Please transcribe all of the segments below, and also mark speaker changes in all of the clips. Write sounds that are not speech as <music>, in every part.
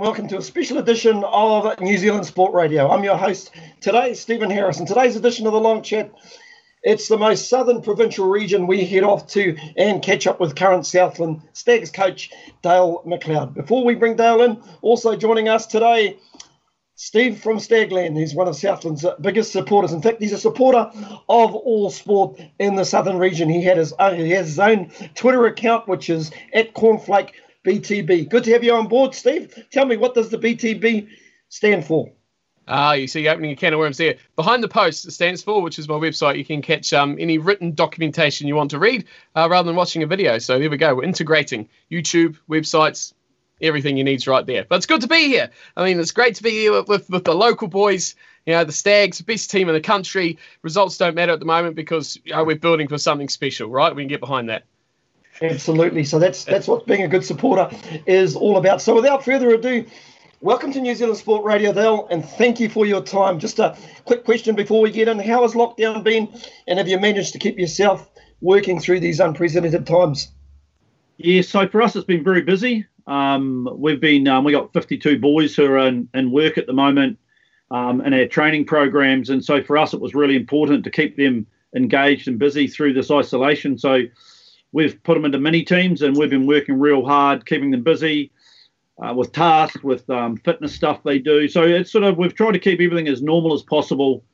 Speaker 1: Welcome to a special edition of New Zealand Sport Radio. I'm your host today, Stephen Harris. In today's edition of the Long Chat, it's the most southern provincial region we head off to and catch up with current Southland Stags coach Dale McLeod. Before we bring Dale in, also joining us today, Steve from Stagland. He's one of Southland's biggest supporters. In fact, he's a supporter of all sport in the southern region. He had his own, he has his own Twitter account, which is at Cornflake BTB. Good to have you on board, Steve. Tell me, what does the BTB stand for?
Speaker 2: Ah, you see, opening a can of worms there. Behind the post stands for, which is my website. You can catch um, any written documentation you want to read uh, rather than watching a video. So there we go. We're integrating YouTube, websites, everything you need's right there. But it's good to be here. I mean, it's great to be here with, with, with the local boys. You know, the Stags, best team in the country. Results don't matter at the moment because you know, we're building for something special, right? We can get behind that.
Speaker 1: Absolutely. So that's that's what being a good supporter is all about. So without further ado, welcome to New Zealand Sport Radio, Dale, and thank you for your time. Just a quick question before we get in: How has lockdown been, and have you managed to keep yourself working through these unprecedented times?
Speaker 3: Yeah, so for us, it's been very busy. Um, we've been um, we got 52 boys who are in, in work at the moment um, in our training programs, and so for us, it was really important to keep them engaged and busy through this isolation. So we've put them into mini teams and we've been working real hard, keeping them busy uh, with tasks, with um, fitness stuff they do. So it's sort of we've tried to keep everything as normal as possible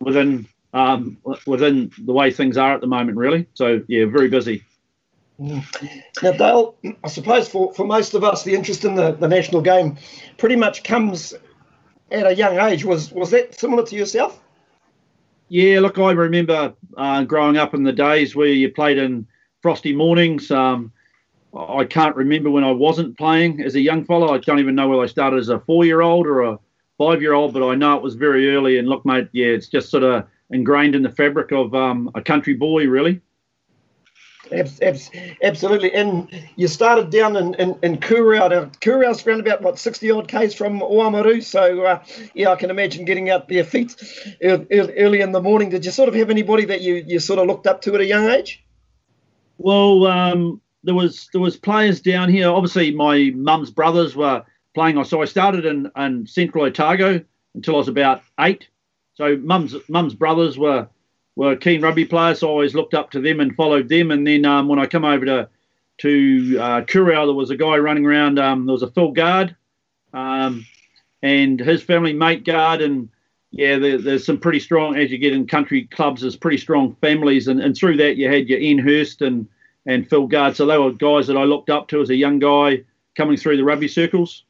Speaker 3: within um, within the way things are at the moment, really. So yeah, very busy.
Speaker 1: Now, Dale, I suppose for, for most of us, the interest in the, the national game pretty much comes at a young age. Was was that similar to yourself?
Speaker 3: Yeah, look, I remember uh, growing up in the days where you played in frosty mornings. Um, I can't remember when I wasn't playing as a young fellow. I don't even know whether I started as a four-year-old or a five-year-old, but I know it was very early. And look, mate, yeah, it's just sort of ingrained in the fabric of um, a country boy, really.
Speaker 1: Absolutely. And you started down in, in, in Kurow. Kurow's around about, what, 60 odd Ks from Oamaru. So, uh, yeah, I can imagine getting out bare feet early in the morning. Did you sort of have anybody that you, you sort of looked up to at a young age?
Speaker 3: Well, um, there was there was players down here. Obviously, my mum's brothers were playing. So I started in, in Central Otago until I was about eight. So mum's mum's brothers were were keen rugby players. So I always looked up to them and followed them. And then um, when I come over to to uh, Kurow, there was a guy running around. Um, there was a Phil Guard, um, and his family mate Guard, and yeah, there, there's some pretty strong as you get in country clubs. There's pretty strong families, and, and through that you had your Ian Hurst and and Phil Guard. So they were guys that I looked up to as a young guy coming through the rugby circles.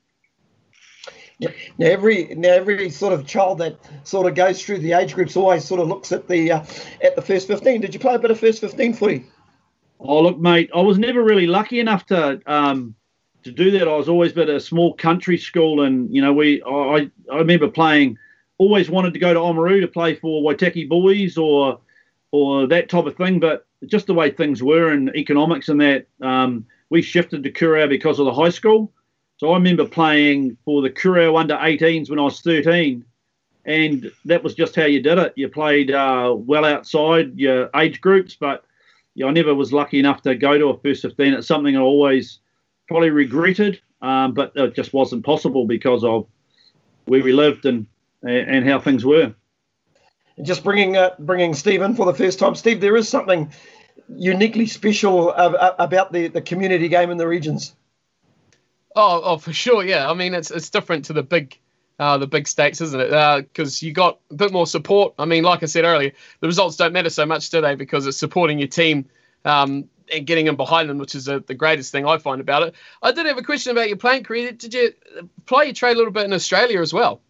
Speaker 1: Now every now every sort of child that sort of goes through the age groups always sort of looks at the uh, at the first fifteen. Did you play a bit of first fifteen footy?
Speaker 3: Oh look, mate, I was never really lucky enough to um, to do that. I was always at a small country school, and you know we I I remember playing. Always wanted to go to Oamaru to play for Waitaki Boys or or that type of thing, but just the way things were in economics and that um, we shifted to Kurow because of the high school. So I remember playing for the Kurow under 18s when I was 13. and that was just how you did it. You played uh, well outside your age groups, but know, I never was lucky enough to go to a first 15. It's something I always probably regretted, um, but it just wasn't possible because of where we lived and and how things were.
Speaker 1: Just bringing uh, bringing Steve in for the first time. Steve, there is something uniquely special uh, about the, the community game in the regions.
Speaker 2: Oh, oh, for sure, yeah. I mean, it's it's different to the big uh, the big states, isn't it? Because uh, you got a bit more support. I mean, like I said earlier, the results don't matter so much, do they? Because it's supporting your team um, and getting them behind them, which is a, the greatest thing I find about it. I did have a question about your playing career. Did you play your trade a little bit in Australia as well?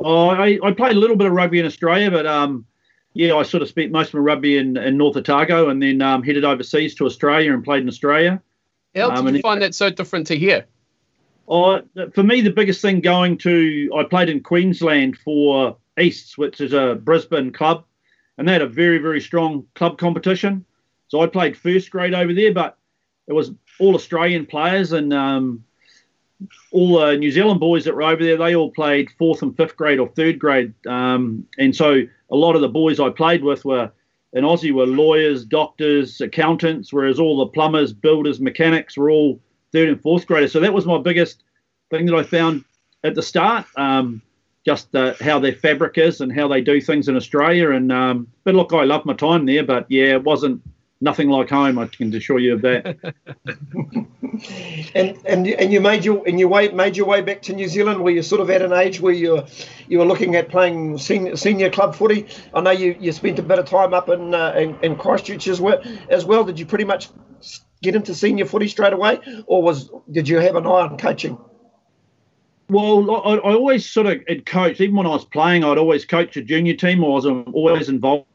Speaker 3: Oh, I, I played a little bit of rugby in Australia, but um, yeah, I sort of spent most of my rugby in, in North Otago and then um, headed overseas to Australia and played in Australia.
Speaker 2: How did um, you find that so different to here?
Speaker 3: Oh, for me, the biggest thing going to I played in Queensland for Easts, which is a Brisbane club, and they had a very very strong club competition. So I played first grade over there, but it was all Australian players and um, all the New Zealand boys that were over there. They all played fourth and fifth grade or third grade, um, and so a lot of the boys I played with were in Aussie were lawyers, doctors, accountants, whereas all the plumbers, builders, mechanics were all third and fourth graders. So that was my biggest thing that I found at the start. Um, just uh, how their fabric is and how they do things in Australia. And um, but look, I love my time there, but yeah, it wasn't nothing like home. I can assure you of that. <laughs>
Speaker 1: and and and you made your and you way made your way back to New Zealand, where you sort of at an age where you you were looking at playing senior, senior club footy. I know you, you spent a bit of time up in, uh, in, in Christchurch as well. As well, did you pretty much get into senior footy straight away, or was did you have an eye on coaching?
Speaker 3: Well, I, I always sort of had coached. Even when I was playing, I'd always coach a junior team. I was always involved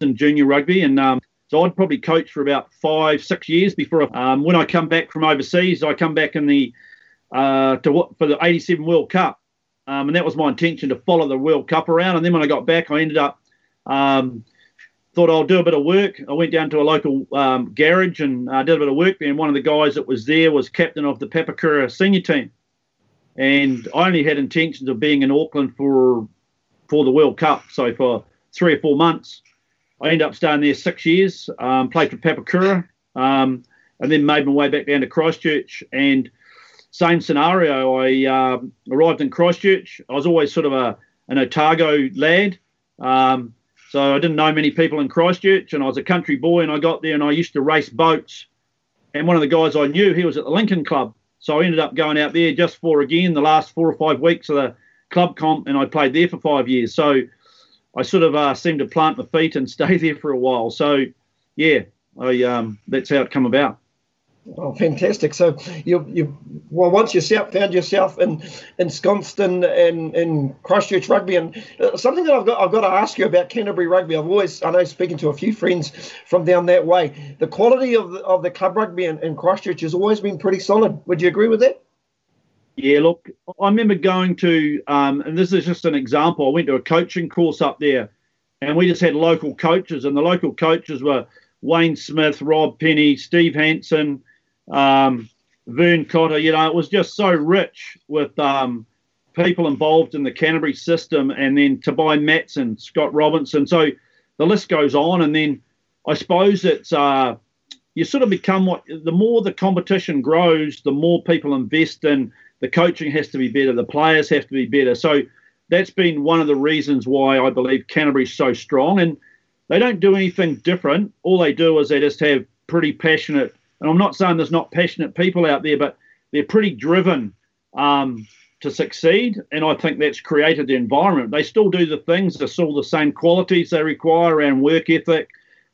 Speaker 3: in junior rugby, and um, so I'd probably coach for about five, six years before. Um, when I come back from overseas, I come back in the uh, to for the '87 World Cup, um, and that was my intention to follow the World Cup around. And then when I got back, I ended up um, thought I'll do a bit of work. I went down to a local um, garage and uh, did a bit of work there. And one of the guys that was there was captain of the Papakura senior team. And I only had intentions of being in Auckland for for the World Cup. So for three or four months, I ended up staying there six years. Um, played for Papakura, um, and then made my way back down to Christchurch. And same scenario. I uh, arrived in Christchurch. I was always sort of a an Otago lad. Um, so I didn't know many people in Christchurch, and I was a country boy, and I got there and I used to race boats. And one of the guys I knew, he was at the Lincoln Club. So I ended up going out there just for again the last four or five weeks of the club comp, and I played there for five years. So I sort of uh, seemed to plant my feet and <laughs> stay there for a while. So yeah, I um, that's how it come about.
Speaker 1: Oh, fantastic! So you you well once you found yourself in ensconced in, in in Christchurch rugby, and uh, something that I've got I've got to ask you about Canterbury rugby. I've always I know speaking to a few friends from down that way, the quality of the, of the club rugby in, in Christchurch has always been pretty solid. Would you agree with that?
Speaker 3: Yeah, look, I remember going to, um, and this is just an example. I went to a coaching course up there, and we just had local coaches, and the local coaches were Wayne Smith, Rob Penny, Steve Hansen um, Vern Cotter. You know, it was just so rich with um, people involved in the Canterbury system, and then Tabai Matson, Scott Robertson. So the list goes on, and then I suppose it's uh, you sort of become what the more the competition grows, the more people invest in. The coaching has to be better, the players have to be better. So that's been one of the reasons why I believe Canterbury's so strong. And they don't do anything different. All they do is they just have pretty passionate and I'm not saying there's not passionate people out there, but they're pretty driven um, to succeed. And I think that's created the environment. They still do the things, they're still the same qualities they require around work ethic.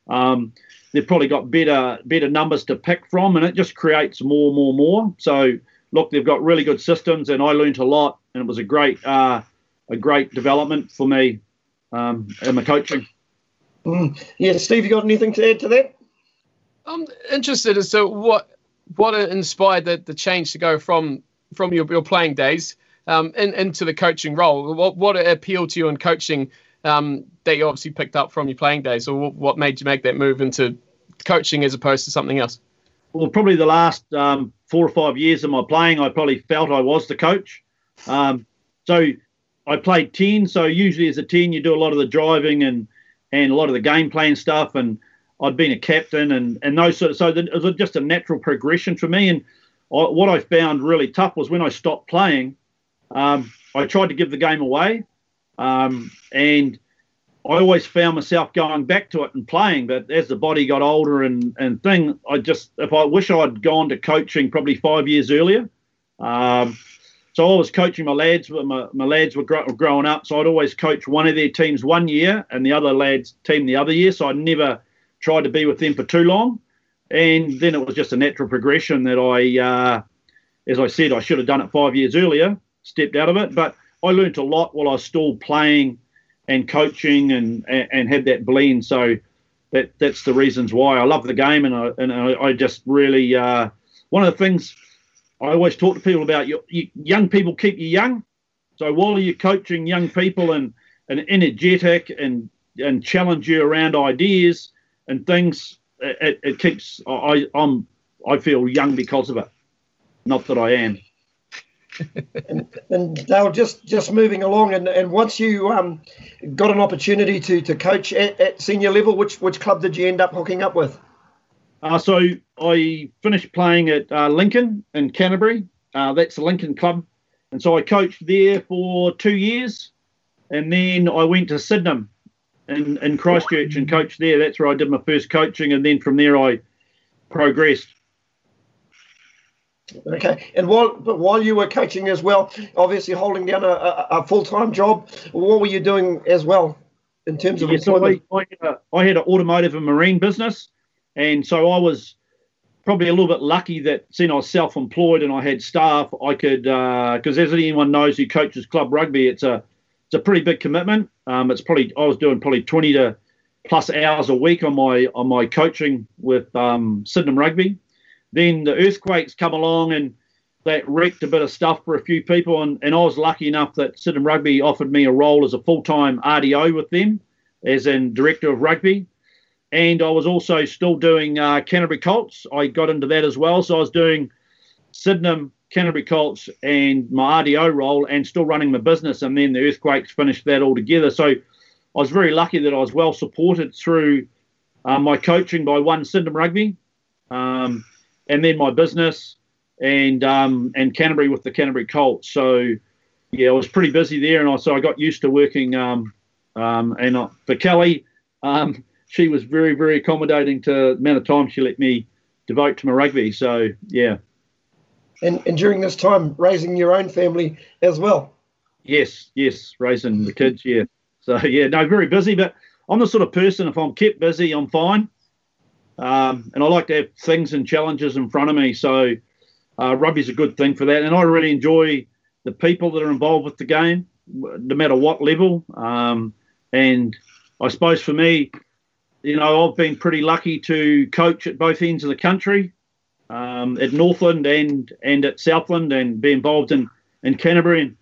Speaker 3: Um, they've probably got better better numbers to pick from, and it just creates more, more, more. So look, they've got really good systems, and I learned a lot, and it was a great uh, a great development for me um, in my coaching.
Speaker 1: Mm. Yeah, Steve, you got anything to add to that?
Speaker 2: I'm interested as to what what inspired the, the change to go from from your, your playing days um, in, into the coaching role. What what appealed to you in coaching um, that you obviously picked up from your playing days, or what made you make that move into coaching as opposed to something else?
Speaker 3: Well, probably the last um, four or five years of my playing, I probably felt I was the coach. Um, so I played 10. So usually as a 10, you do a lot of the driving and, and a lot of the game plan stuff. And I'd been a captain and, and those sort of, so it was just a natural progression for me. And I, what I found really tough was when I stopped playing, um, I tried to give the game away. Um, and I always found myself going back to it and playing. But as the body got older and, and thing, I just, if I wish I'd gone to coaching probably five years earlier. Um, so I was coaching my lads. My, my lads were, gro- growing up, so I'd always coach one of their teams one year and the other lads' team the other year. So I never tried to be with them for too long. And then it was just a natural progression that I, uh, as I said, I should have done it five years earlier, stepped out of it. But I learnt a lot while I was still playing and coaching and, and, and had that blend. So that that's the reasons why I love the game and I, and I, I just really, uh, one of the things – I always talk to people about you, you, young people keep you young. So while you're coaching young people and, and energetic and and challenge you around ideas and things, it, it keeps I I'm I feel young because of it. Not that I am.
Speaker 1: And, and Dale, just just moving along, and, and once you um, got an opportunity to to coach at, at senior level, which which club did you end up hooking up with?
Speaker 3: Uh, so I finished playing at uh, Lincoln in Canterbury. Uh, that's the Lincoln club. And so I coached there for two years. And then I went to Sydenham in, in Christchurch and coached there. That's where I did my first coaching. And then from there I progressed.
Speaker 1: Okay, and while but while you were coaching as well, obviously holding down a, a, a full time job, what were you doing as well in terms of
Speaker 3: yeah, so I, I, uh, I, had an automotive and marine business, and so I was probably a little bit lucky that seeing I was self-employed and I had staff, I could because uh, as anyone knows who coaches club rugby, it's a it's a pretty big commitment. Um, it's probably I was doing probably 20 to plus hours a week on my on my coaching with um, Sydenham Rugby. Then the earthquakes come along and that wrecked a bit of stuff for a few people, and, and I was lucky enough that Sydenham Rugby offered me a role as a full-time RDO with them, as in director of rugby and I was also still doing uh, Canterbury Colts. I got into that as well. So I was doing Sydenham, Canterbury Colts, and my RDO role, and still running my business. And then the earthquakes finished that all together. So I was very lucky that I was well supported through uh, my coaching by one Sydenham Rugby, um, and then my business, and um, and Canterbury with the Canterbury Colts. So yeah, I was pretty busy there, and I, so I got used to working. Um, um and uh, for Kelly. Um, <laughs> she was very, very accommodating to the amount of time she let me devote to my rugby. So, yeah.
Speaker 1: And, and during this time, raising your own family as well.
Speaker 3: Yes, yes, raising the kids, yeah. So, yeah, no, very busy, but I'm the sort of person, if I'm kept busy, I'm fine. Um, and I like to have things and challenges in front of me. So, uh, rugby's a good thing for that. And I really enjoy the people that are involved with the game, no matter what level. Um, and I suppose for me, you know, I've been pretty lucky to coach at both ends of the country, um, at Northland and and at Southland, and be involved in in Canterbury. And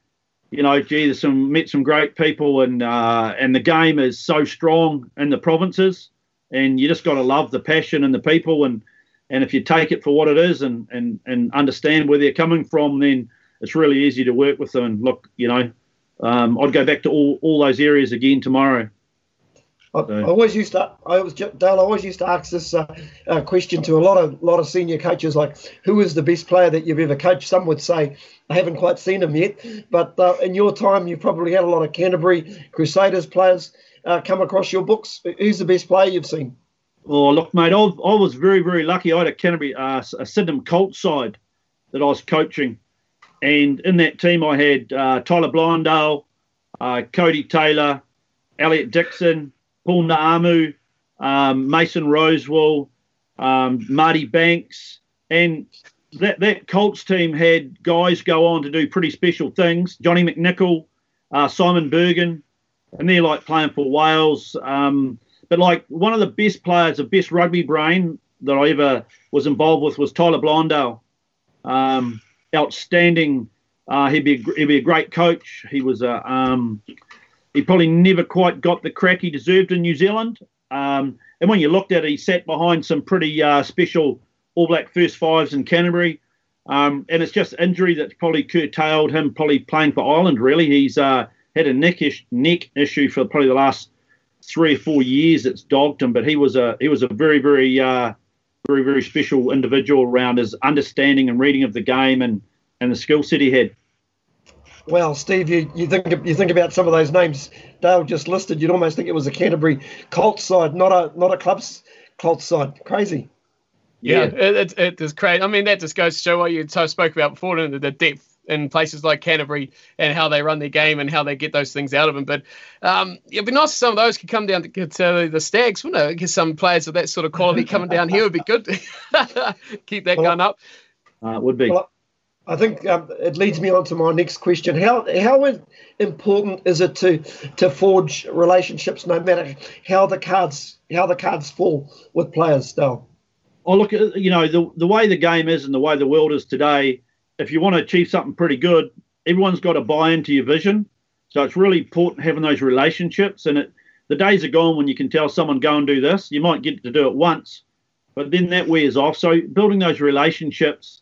Speaker 3: you know, gee, there's some met some great people, and uh, and the game is so strong in the provinces, and you just got to love the passion and the people, and and if you take it for what it is, and and and understand where they're coming from, then it's really easy to work with them. And look, you know, um, I'd go back to all all those areas again tomorrow.
Speaker 1: I, I, always used to, I was Dale. I always used to ask this uh, uh, question to a lot of lot of senior coaches, like, who is the best player that you've ever coached? Some would say, I haven't quite seen him yet, but uh, in your time, you've probably had a lot of Canterbury Crusaders players uh, come across your books. Who's the best player you've seen?
Speaker 3: Oh, look, mate, I, was very, very lucky. I had a Canterbury, uh, a Sydenham Colts side that I was coaching, and in that team, I had uh, Tyler Bleyendaal, Codie Taylor, Elliot Dixon. Paul Naamu, um, Mason Rosewell, um, Marty Banks, and that that Colts team had guys go on to do pretty special things. Johnny McNicholl, uh, Simon Bergen, and they're like playing for Wales. Um, but like one of the best players, the best rugby brain that I ever was involved with was Tyler Bleyendaal. Um, outstanding. Uh, he'd be a, he'd be a great coach. He was a um, he probably never quite got the crack he deserved in New Zealand. Um, and when you looked at it, he sat behind some pretty uh, special All Black first fives in Canterbury. Um, and it's just injury that's probably curtailed him probably playing for Ireland, really. He's uh, had a neck, ish, neck issue for probably the last three or four years. It's dogged him, but he was a he was a very very uh, very very special individual around his understanding and reading of the game and and the skill set he had.
Speaker 1: Well, Steve, you, you think you think about some of those names Dale just listed. You'd almost think it was a Canterbury Colts side, not a not a club's Colts side. Crazy.
Speaker 2: Yeah, yeah. It, it, it is crazy. I mean, that just goes to show what you spoke about before, the, the depth in places like Canterbury and how they run their game and how they get those things out of them. But um, it'd be nice if some of those could come down to, to the Stags, wouldn't it? Get some players of that sort of quality <laughs> coming down here would be good. <laughs> Keep that well, going up.
Speaker 3: Uh, would be.
Speaker 1: Well, I think um, it leads me on to my next question. How how important is it to to forge relationships, no matter how the cards how the cards fall with players? Still.
Speaker 3: Oh, look, uh, you know the the way the game is and the way the world is today if you want to achieve something pretty good, everyone's got to buy into your vision. So it's really important having those relationships. And it, the days are gone when you can tell someone go and do this. You might get to do it once, but then that wears off. So building those relationships,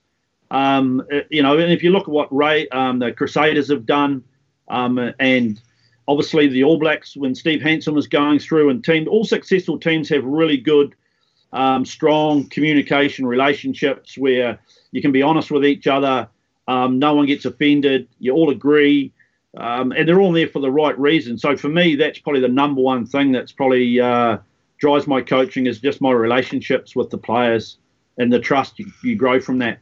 Speaker 3: um, uh, you know, and if you look at what Ray, um, the Crusaders have done, um, and obviously the All Blacks when Steve Hansen was going through, and team, all successful teams have really good, um, strong communication relationships where you can be honest with each other. Um, no one gets offended. You all agree. Um, and they're all there for the right reason. So for me, that's probably the number one thing that's probably uh, drives my coaching is just my relationships with the players and the trust you, you grow from that.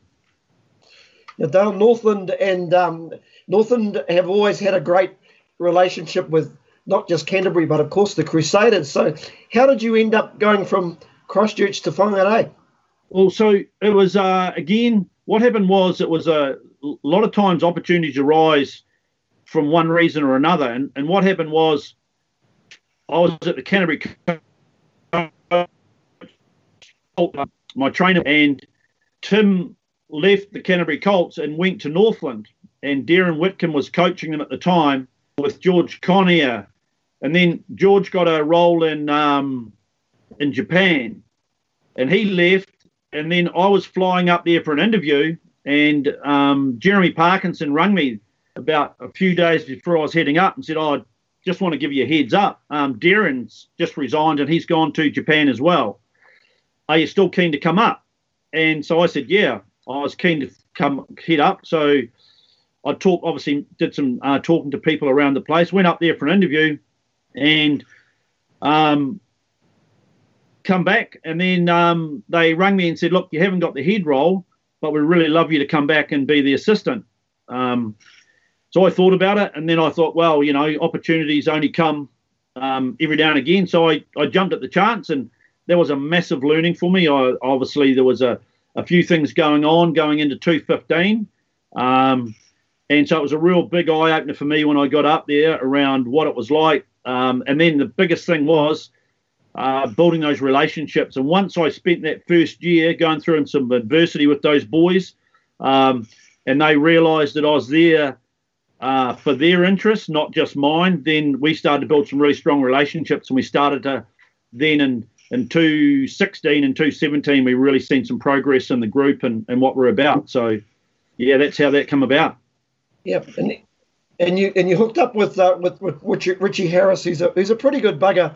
Speaker 1: Now, Dale Northland and um, Northland have always had a great relationship with not just Canterbury, but of course the Crusaders. So, how did you end up going from Christchurch to Whangarei?
Speaker 3: Well, so it was uh, again. What happened was it was a, a lot of times opportunities arise from one reason or another, and and what happened was I was at the Canterbury my trainer and Tim left the Canterbury Colts and went to Northland, and Derren Witcombe was coaching them at the time with George Konia, and then George got a role in um, in Japan, and he left and then I was flying up there for an interview, and um, Jeremy Parkinson rang me about a few days before I was heading up and said, "Oh, I just want to give you a heads up. Um, Derren's just resigned and he's gone to Japan as well. Are you still keen to come up?" And so I said, "Yeah, I was keen to come head up." So I talked, obviously, did some uh, talking to people around the place. Went up there for an interview, and um, come back. And then um, they rang me and said, look, you haven't got the head role, but we'd really love you to come back and be the assistant. Um, so I thought about it, and then I thought, well, you know, opportunities only come um, every now and again. So I, I jumped at the chance, and that was a massive learning for me. I, obviously, there was a, a few things going on going into 215. Um, and so it was a real big eye opener for me when I got up there around what it was like. Um, and then the biggest thing was uh, building those relationships. And once I spent that first year going through some adversity with those boys, um, and they realised that I was there uh, for their interests, not just mine, then we started to build some really strong relationships. And we started to then in in 2016 and 2017, we really seen some progress in the group and, and what we're about. So, yeah, that's how that come about.
Speaker 1: Yep, and and you and you hooked up with uh, with, with Richie, Richie Harris, who's a who's a pretty good bugger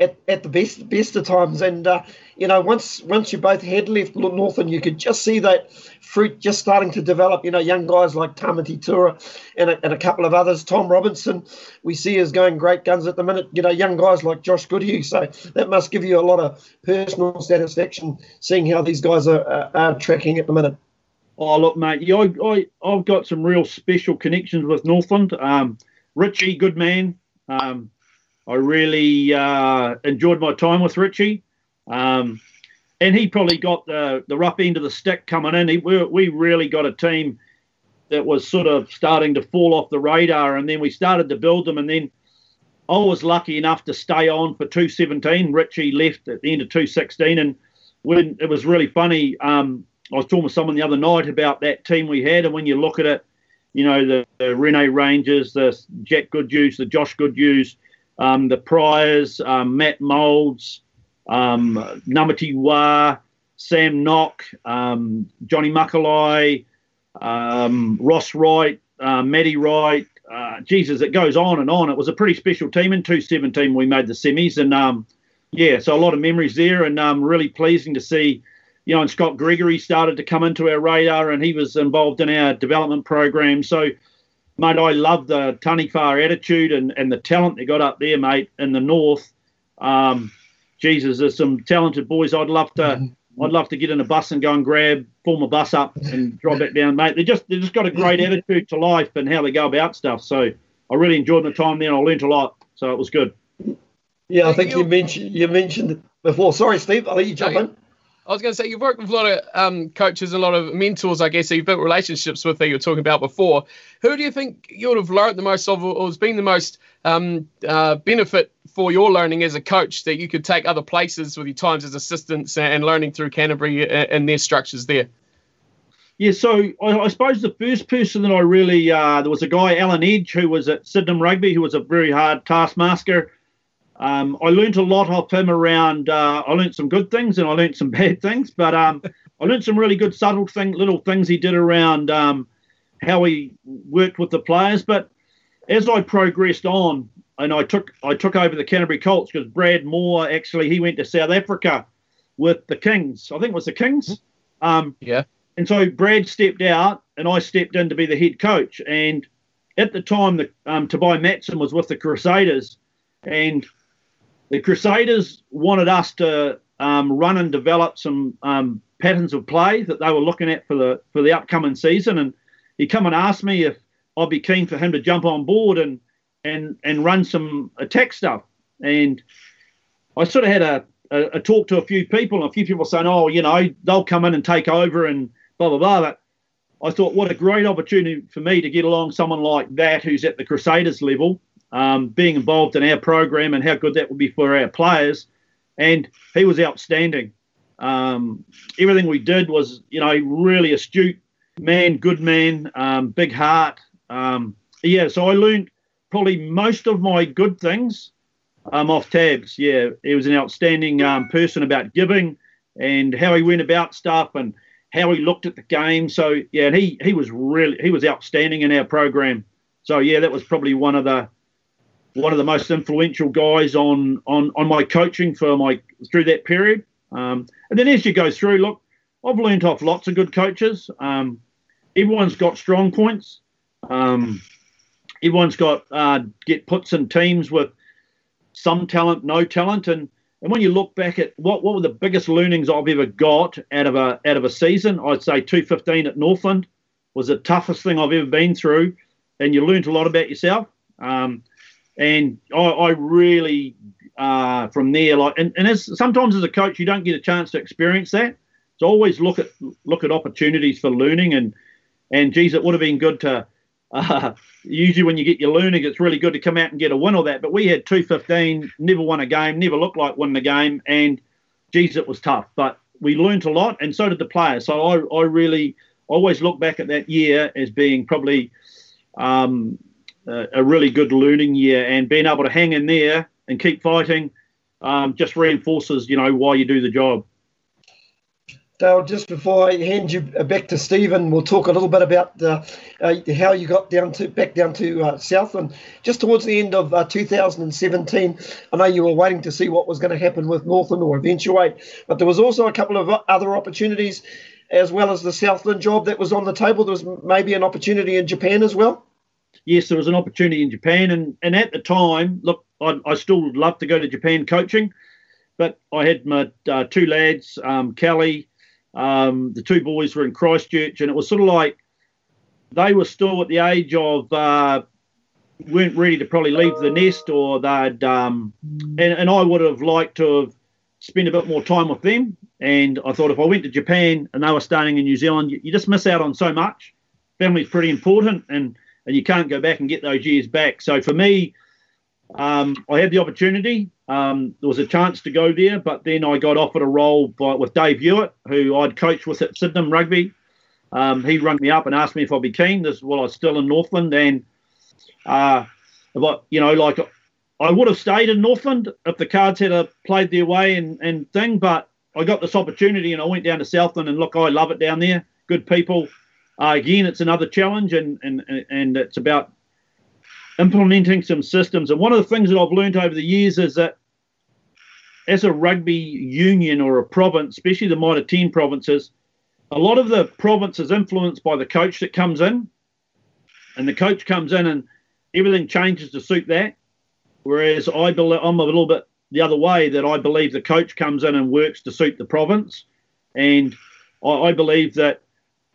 Speaker 1: at, at the best best of times. And uh, you know, once once you both had left Northland, you could just see that fruit just starting to develop. You know, young guys like Tamati Tura and a, and a couple of others. Tom Robinson, we see is going great guns at the minute. You know, young guys like Josh Goodhue. So that must give you a lot of personal satisfaction seeing how these guys are, are, are tracking at the minute.
Speaker 3: Oh, look, mate, I, I, I've got some real special connections with Northland. Um, Richie, good man. Um, I really uh, enjoyed my time with Richie. Um, and he probably got the, the rough end of the stick coming in. He, we, we really got a team that was sort of starting to fall off the radar. And then we started to build them. And then I was lucky enough to stay on for 217. Richie left at the end of 216. And when it was really funny, um, I was talking with someone the other night about that team we had. And when you look at it, you know, the, the Rene Rangers, the Jack Goodhues, the Josh Goodhues, um, the Priors, um, Matt Moulds, um, Namati Wah, Sam Nock, um, Johnny Muckalai, um, Ross Wright, uh, Matty Wright, uh, Jesus, it goes on and on. It was a pretty special team. In 2017, we made the semis, and um, yeah, so a lot of memories there, and um, really pleasing to see. You know, and Scott Gregory started to come into our radar, and he was involved in our development program. So, mate, I love the Taniwha attitude and, and the talent they got up there, mate, in the north. Um, Jesus, there's some talented boys. I'd love to. <laughs> I'd love to get in a bus and go and grab, form a bus up and drive back down, mate. They just they just got a great <laughs> attitude to life and how they go about stuff. So I really enjoyed my time there and I learnt a lot. So it was good.
Speaker 1: Yeah, I think you mentioned you mentioned before. Sorry, Steve. I'll let you jump in.
Speaker 2: I was going to say you've worked with a lot of um, coaches, a lot of mentors, I guess. So you've built relationships with that you were talking about before. Who do you think you would have learned the most of, or has been the most um, uh, benefit for your learning as a coach that you could take other places with your times as assistants and learning through Canterbury and their structures there?
Speaker 3: Yeah, so I, I suppose the first person that I really uh, there was a guy Alan Edge who was at Sydenham Rugby who was a very hard taskmaster um, I learned a lot of him around. Uh, I learned some good things and I learned some <laughs> bad things, but um, I learned some really good subtle thing, little things he did around um, how he worked with the players. But as I progressed on, and I took I took over the Canterbury Colts because Brad Mooar actually he went to South Africa with the Kings. I think it was the Kings. Um,
Speaker 2: yeah.
Speaker 3: And so Brad stepped out, and I stepped in to be the head coach. And at the time, the um, Tabai Matson was with the Crusaders, and the Crusaders wanted us to um, run and develop some um, patterns of play that they were looking at for the for the upcoming season, and he come and asked me if I'd be keen for him to jump on board and and and run some attack stuff. And I sort of had a, a, a talk to a few people, and a few people saying, "Oh, you know, they'll come in and take over and blah blah blah." But I thought, what a great opportunity for me to get along someone like that who's at the Crusaders level um, being involved in our program and how good that would be for our players. And he was outstanding. Um, everything we did was, you know, really astute man, good man, um, big heart. Um, yeah, so I learned probably most of my good things um, off tabs. Yeah, he was an outstanding um, person about giving and how he went about stuff and how he looked at the game. So yeah, he he was really he was outstanding in our program. So yeah, that was probably one of the one of the most influential guys on on on my coaching for my through that period. Um, and then as you go through, look, I've learned off lots of good coaches. Um, everyone's got strong points. Um, everyone's got uh, get puts in teams with some talent, no talent, and and when you look back at what what were the biggest learnings I've ever got out of a out of a season, I'd say 215 at Northland was the toughest thing I've ever been through, and you learned a lot about yourself. Um, and I, I really uh, from there like and, and as sometimes as a coach you don't get a chance to experience that. So always look at look at opportunities for learning. And and geez it would have been good to <laughs> uh, usually when you get your learning it's really good to come out and get a win or that. But we had 215 never won a game never looked like winning a game. And geez it was tough. But we learned a lot and so did the players. So I, I really always look back at that year as being probably um, a really good learning year, and being able to hang in there and keep fighting um, just reinforces, you know, why you do the job.
Speaker 1: Dale, just before I hand you back to Stephen, we'll talk a little bit about uh, uh, how you got down to back down to uh, Southland. Just towards the end of uh, 2017, I know you were waiting to see what was going to happen with Northland or eventuate, but there was also a couple of other opportunities, as well as the Southland job that was on the table. There was maybe an opportunity in Japan as well
Speaker 3: yes, there was an opportunity in Japan, and and at the time, look, I, I still would love to go to Japan coaching, but I had my uh, two lads, um, Kelly, um, the two boys were in Christchurch, and it was sort of like they were still at the age of uh, weren't ready to probably leave the nest, or they'd um, and and I would have liked to have spent a bit more time with them. And I thought if I went to Japan and they were staying in New Zealand, you, you just miss out on so much. Family's pretty important, and and you can't go back and get those years back. So for me, um, I had the opportunity. Um, there was a chance to go there, but then I got offered a role by, with Dave Hewett, who I'd coached with at Sydenham Rugby. Um, he rang me up and asked me if I'd be keen. This while I was still in Northland, and uh, you know, like I would have stayed in Northland if the Cards had uh, played their way and, and thing. But I got this opportunity, and I went down to Southland, and look, I love it down there. Good people, uh, again, it's another challenge, and, and and it's about implementing some systems. And one of the things that I've learned over the years is that as a rugby union or a province, especially the Mitre 10 provinces, a lot of the province is influenced by the coach that comes in. And the coach comes in and everything changes to suit that. Whereas I believe I'm a little bit the other way that I believe the coach comes in and works to suit the province. And I, I believe that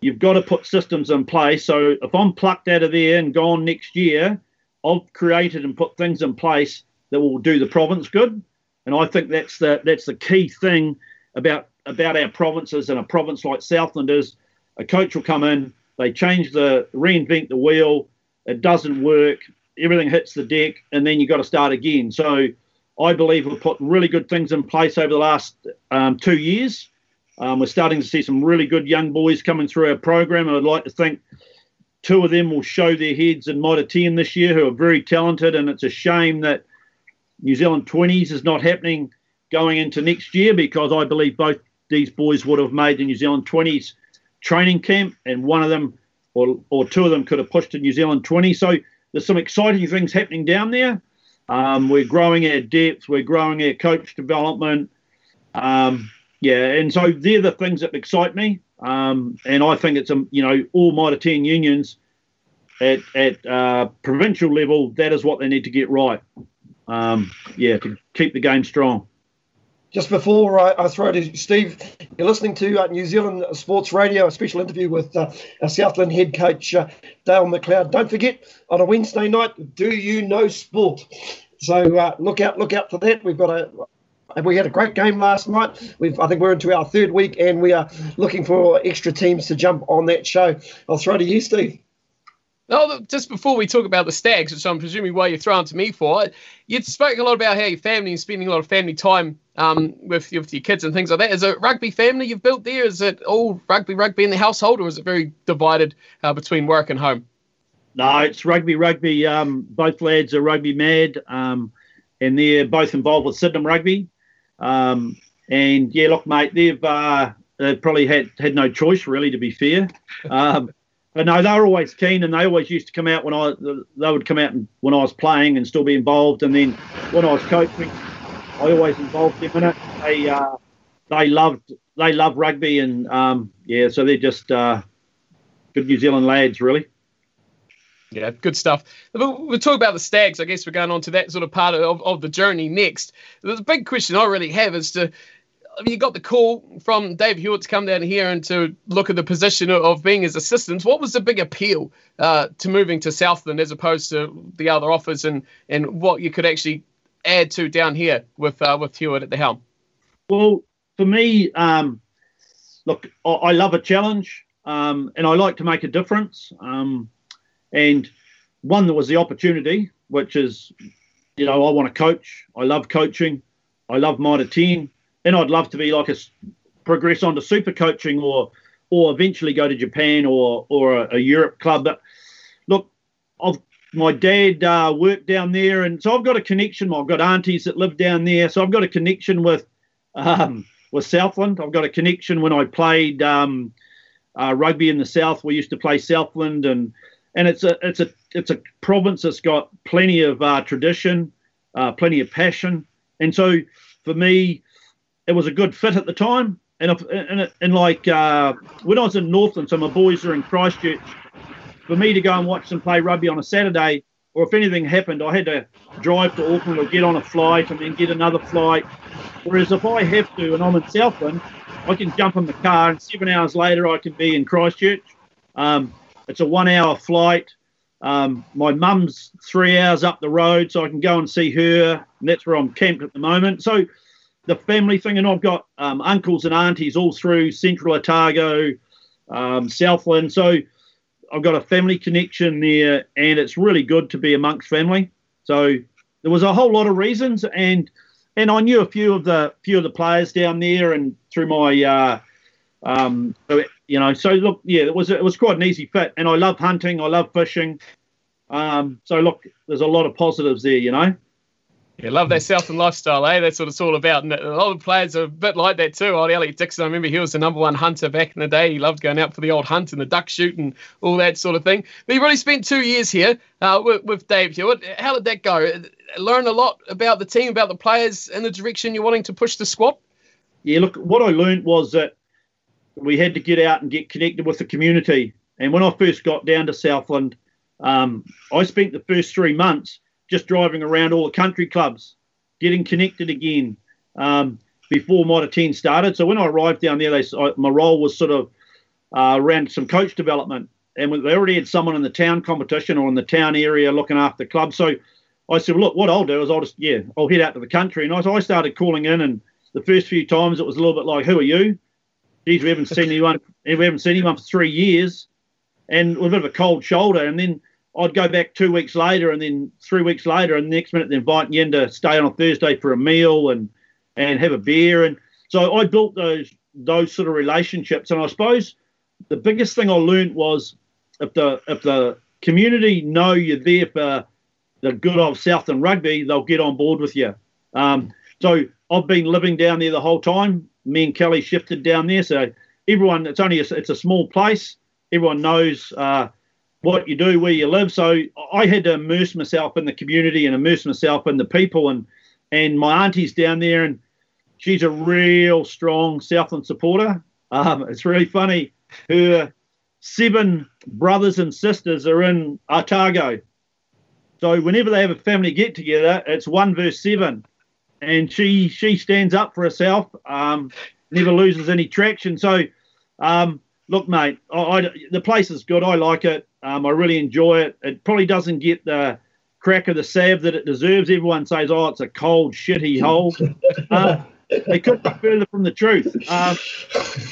Speaker 3: you've got to put systems in place. So if I'm plucked out of there and gone next year, I've created and put things in place that will do the province good. And I think that's the that's the key thing about about our provinces and a province like Southland is a coach will come in, they change the reinvent the wheel, it doesn't work, everything hits the deck, and then you've got to start again. So I believe we've put really good things in place over the last um, two years. Um, we're starting to see some really good young boys coming through our program. I'd like to think two of them will show their heads in Mitre 10 this year, who are very talented, and it's a shame that New Zealand 20s is not happening going into next year because I believe both these boys would have made the New Zealand 20s training camp, and one of them or, or two of them could have pushed to New Zealand 20. So there's some exciting things happening down there. Um, we're growing our depth, we're growing our coach development. Um, yeah, and so they're the things that excite me. Um, and I think it's a you know all Mitre 10 unions at at uh, provincial level that is what they need to get right. Um, yeah, to keep the game strong.
Speaker 1: Just before I, I throw to Steve, you're listening to uh, New Zealand Sports Radio, a special interview with uh, Southland head coach uh, Dale McLeod. Don't forget on a Wednesday night, do you know sport? So uh, look out, look out for that. We've got a we had a great game last night. We've, I think we're into our third week, and we are looking for extra teams to jump on that show. I'll throw to you, Steve.
Speaker 2: Oh, just before we talk about the stags, which I'm presuming why you're throwing to me for, you spoke a lot about how your family and spending a lot of family time um, with, with your kids and things like that. Is it rugby family you've built there? Is it all rugby, rugby in the household, or is it very divided uh, between work and home?
Speaker 3: No, it's rugby, rugby. Um, both lads are rugby mad, um, and they're both involved with Sydenham Rugby. Um, and yeah, look, mate, they've uh, they've probably had had no choice really, to be fair. Um, <laughs> but no, they were always keen, and they always used to come out when I they would come out when I was playing and still be involved. And then when I was coaching, I always involved them in it. They uh, they loved they love rugby, and um, yeah, so they're just uh, good New Zealand lads, really.
Speaker 2: Yeah, good stuff. We'll talk about the Stags. I guess we're going on to that sort of part of, of the journey next. The big question I really have is to I mean, you got the call from Dave Hewett to come down here and to look at the position of being his assistant. What was the big appeal uh, to moving to Southland as opposed to the other offers, and and what you could actually add to down here with uh, with Hewett at the helm?
Speaker 3: Well, for me, um, look, I, I, love a challenge, um, and I like to make a difference. Um, and one that was the opportunity, which is, you know, I want to coach. I love coaching. I love Mitre 10 and I'd love to be like a progress on to super coaching or or eventually go to Japan or or a, a Europe club. But look, I've my dad uh, worked down there, and so I've got a connection. I've got aunties that live down there, so I've got a connection with um, with Southland. I've got a connection when I played um, uh, rugby in the south. We used to play Southland, and and it's a it's a it's a province that's got plenty of uh, tradition, uh, plenty of passion, and so for me, it was a good fit at the time. And if, and, and like uh, when I was in Northland, so my boys are in Christchurch. For me to go and watch them play rugby on a Saturday, or if anything happened, I had to drive to Auckland or get on a flight and then get another flight. Whereas if I have to and I'm in Southland, I can jump in the car and seven hours later I can be in Christchurch. Um, it's a one-hour flight. Um, my mum's three hours up the road, so I can go and see her, and that's where I'm camped at the moment. So the family thing, and I've got um, uncles and aunties all through Central Otago, um, Southland. So I've got a family connection there, and it's really good to be amongst family. So there was a whole lot of reasons, and and I knew a few of the few of the players down there, and through my uh, um, you know, so look, yeah, it was it was quite an easy fit, and I love hunting, I love fishing. Um, so look, there's a lot of positives there, you know.
Speaker 2: Yeah, love that Southland lifestyle, eh? That's what it's all about. And a lot of players are a bit like that too. Old Elliot Dixon, I remember he was the number one hunter back in the day. He loved going out for the old hunt and the duck shoot and all that sort of thing. But he really spent two years here uh, with, with Dave Hewett. How did that go? Learn a lot about the team, about the players, and the direction you're wanting to push the squad?
Speaker 3: Yeah, look, what I learned was that we had to get out and get connected with the community. And when I first got down to Southland, um, I spent the first three months just driving around all the country clubs, getting connected again um, before Mitre 10 started. So when I arrived down there, they, I, my role was sort of uh, around some coach development. And they already had someone in the town competition or in the town area looking after the club. So I said, look, what I'll do is I'll just, yeah, I'll head out to the country. And I, so I started calling in, and the first few times it was a little bit like, who are you? Geez, we haven't seen anyone, we haven't seen anyone for three years. And with a bit of a cold shoulder. And then I'd go back two weeks later, and then three weeks later, and the next minute they're inviting you in to stay on a Thursday for a meal and and have a beer. And so I built those those sort of relationships. And I suppose the biggest thing I learned was if the if the community know you're there for the good of Southland rugby, they'll get on board with you. Um, so I've been living down there the whole time. Me and Kelly shifted down there, so everyone it's only a, it's a small place. Everyone knows. Uh, what you do, where you live. So I had to immerse myself in the community and immerse myself in the people. And and my auntie's down there, and she's a real strong Southland supporter. Um, it's really funny. Her seven brothers and sisters are in Otago. So whenever they have a family get together, it's one verse seven, and she she stands up for herself. Um, never loses any traction. So. Um, look, mate, I, I, the place is good. I like it. Um, I really enjoy it. It probably doesn't get the crack of the salve that it deserves. Everyone says, "Oh, it's a cold, shitty hole." <laughs> uh, they couldn't be further from the truth. Um,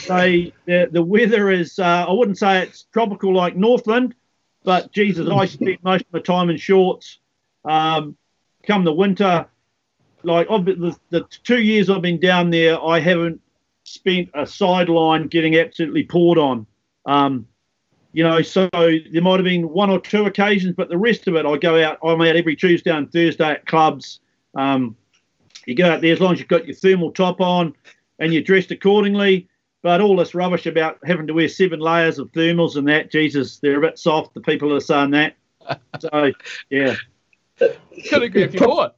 Speaker 3: they, the, the weather is, uh, I wouldn't say it's tropical like Northland, but Jesus, I spent most of my time in shorts. Um, come the winter, like been, the, the two years I've been down there, I haven't spent a sideline getting absolutely poured on. Um, you know, so there might have been one or two occasions, but the rest of it, I go out. I'm out every Tuesday and Thursday at clubs. Um, you go out there as long as you've got your thermal top on and you're dressed accordingly. But all this rubbish about having to wear seven layers of thermals and that, Jesus, they're a bit soft. The people are saying that. So, yeah. <laughs>
Speaker 2: Could agree if you more.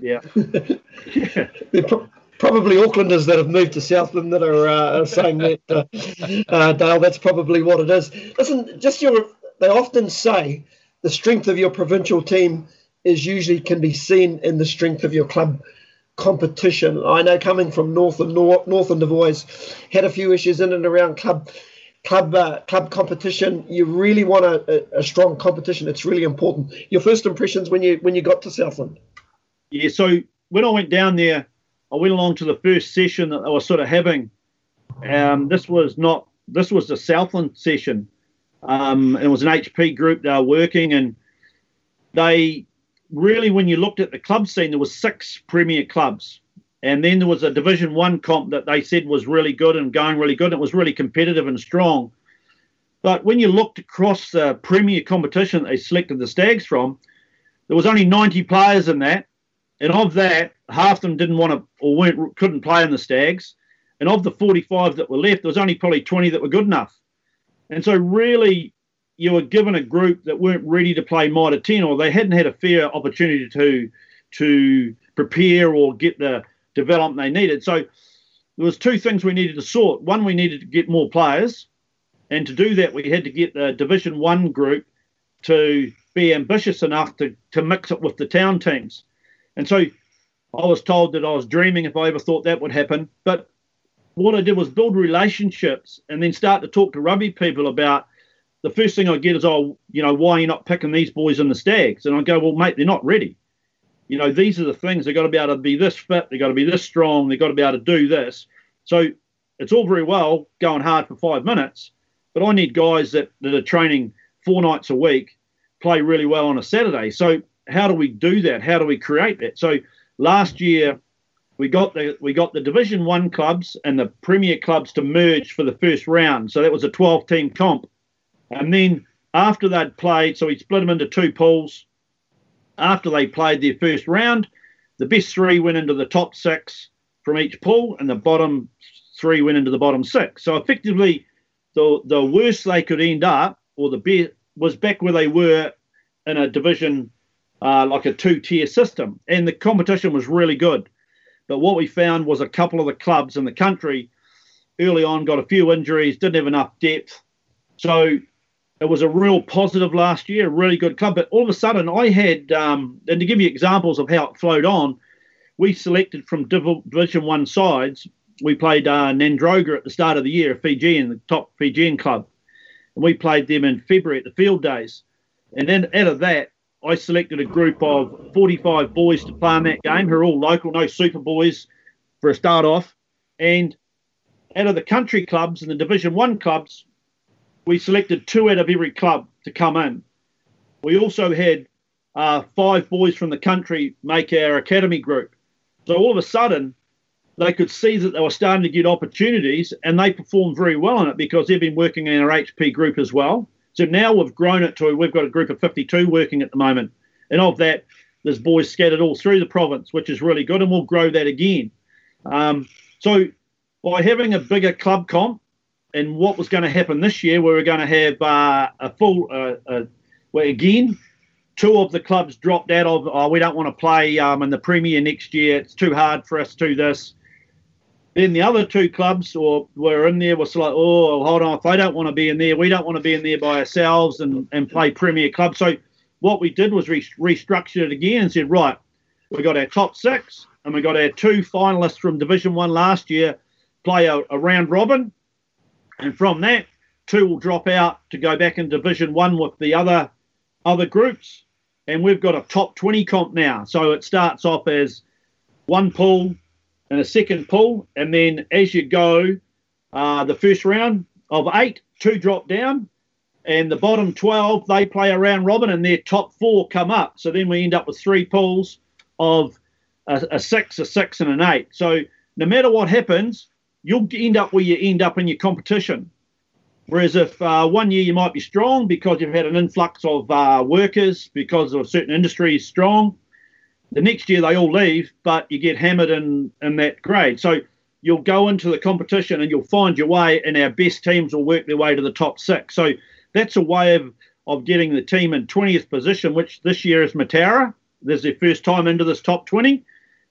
Speaker 3: Yeah. <laughs>
Speaker 1: yeah probably Aucklanders that have moved to Southland that are uh, saying that, uh, uh, Dale. That's probably what it is. Listen, just your. They often say the strength of your provincial team is usually can be seen in the strength of your club competition. I know coming from North and North, Northland have always had a few issues in and around club club uh, club competition. You really want a, a, strong competition. It's really important. Your first impressions when you when you got to Southland.
Speaker 3: Yeah, so when I went down there I went along to the first session that they were sort of having. Um, this was not this was the Southland session. Um, it was an HP group they were working, and they really, when you looked at the club scene, there was six premier clubs, and then there was a Division One comp that they said was really good and going really good. And it was really competitive and strong. But when you looked across the premier competition that they selected the Stags from, there was only 90 players in that, and of that, half of them didn't want to or weren't couldn't play in the Stags, and of the 45 that were left, there was only probably 20 that were good enough. And so, really, you were given a group that weren't ready to play Mitre 10, or they hadn't had a fair opportunity to to prepare or get the development they needed. So, there was two things we needed to sort. One, we needed to get more players, and to do that, we had to get the Division One group to be ambitious enough to to mix it with the town teams. And so I was told that I was dreaming if I ever thought that would happen. But what I did was build relationships and then start to talk to rugby people about the first thing I get is, oh, you know, why are you not picking these boys in the stags? And I go, well, mate, they're not ready. You know, these are the things they've got to be able to be this fit, they've got to be this strong, they've got to be able to do this. So it's all very well going hard for five minutes, but I need guys that, that are training four nights a week, play really well on a Saturday. So how do we do that? How do we create that? So last year we got the we got the Division One clubs and the Premier clubs to merge for the first round. So that was a 12 team comp, and then after they'd played, so we split them into two pools. After they played their first round, the best three went into the top six from each pool, and the bottom three went into the bottom six. So effectively, the the worst they could end up, or the best, was back where they were in a division uh, like a two tier system, and the competition was really good. But what we found was a couple of the clubs in the country early on got a few injuries, didn't have enough depth. So it was a real positive last year, really good club. But all of a sudden, I had, um, and to give you examples of how it flowed on, we selected from Division One sides. We played uh, Nadroga at the start of the year, Fijian, the top Fijian club, and we played them in February at the field days. And then out of that, I selected a group of 45 boys to play in that game who are all local, no super boys for a start off. And out of the country clubs and the Division One clubs, we selected two out of every club to come in. We also had uh, five boys from the country make our academy group. So all of a sudden, they could see that they were starting to get opportunities and they performed very well in it because they've been working in our HP group as well. So now we've grown it to, we've got a group of 52 working at the moment. And of that, there's boys scattered all through the province, which is really good, and we'll grow that again. Um, so by having a bigger club comp, and what was going to happen this year, we were going to have uh, a full, uh, uh, well, again, two of the clubs dropped out of, oh, we don't want to play um, in the Premier next year. It's too hard for us to do this. Then the other two clubs or were in there was like, oh, hold on, if they don't want to be in there, we don't want to be in there by ourselves and, and play Premier Club. So what we did was re- restructure it again and said, right, we got our top six and we got our two finalists from Division One last year play a, a round robin and from that, two will drop out to go back in Division One with the other other groups. And we've got a top 20 comp now. So it starts off as one pool and a second pull. And then as you go, uh, the first round of eight, two drop down. And the bottom 12, they play a round robin and their top four come up. So then we end up with three pools of a, a six, a six, and an eight. So no matter what happens, you'll end up where you end up in your competition. Whereas if uh, one year you might be strong because you've had an influx of uh, workers because of certain industry is strong, the next year they all leave, but you get hammered in, in that grade. So you'll go into the competition and you'll find your way, and our best teams will work their way to the top six. So that's a way of, of getting the team in 20th position, which this year is Mataura. There's their first time into this top 20.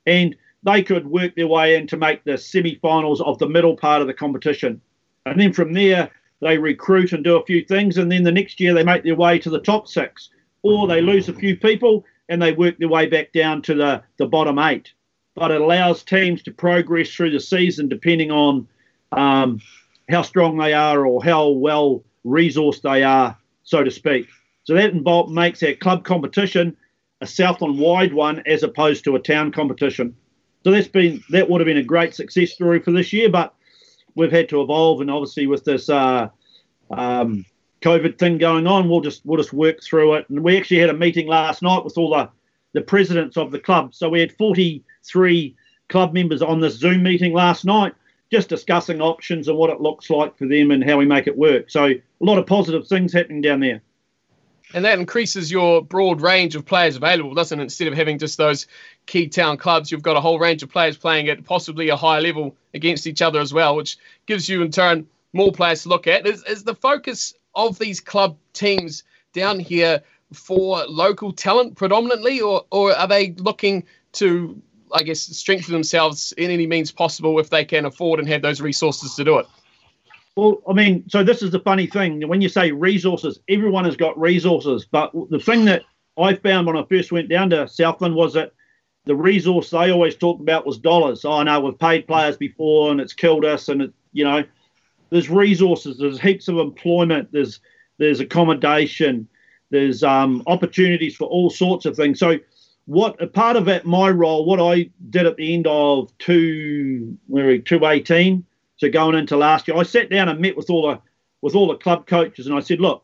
Speaker 3: And they could work their way in to make the semi-finals of the middle part of the competition, and then from there they recruit and do a few things, and then the next year they make their way to the top six, or they lose a few people and they work their way back down to the, the bottom eight. But it allows teams to progress through the season depending on um, how strong they are or how well resourced they are, so to speak. So that involve, makes our club competition a Southland wide one as opposed to a town competition. So that's been that would have been a great success story for this year, but we've had to evolve, and obviously with this uh, um, COVID thing going on, we'll just we'll just work through it. And we actually had a meeting last night with all the the presidents of the club. So we had 43 club members on this Zoom meeting last night, just discussing options and what it looks like for them and how we make it work. So a lot of positive things happening down there.
Speaker 2: And that increases your broad range of players available, doesn't it? Instead of having just those key town clubs, you've got a whole range of players playing at possibly a higher level against each other as well, which gives you in turn more players to look at. Is, is the focus of these club teams down here for local talent predominantly, or, or are they looking to, I guess, strengthen themselves in any means possible if they can afford and have those resources to do it?
Speaker 3: Well, I mean, so this is the funny thing. When you say resources, everyone has got resources. But the thing that I found when I first went down to Southland was that the resource they always talked about was dollars. Oh, no, we've paid players before and it's killed us. And, it, you know, there's resources, there's heaps of employment, there's there's accommodation, there's um, opportunities for all sorts of things. So, what a part of it, my role, what I did at the end of two, where two eighteen so going into last year, I sat down and met with all the with all the club coaches, and I said, look,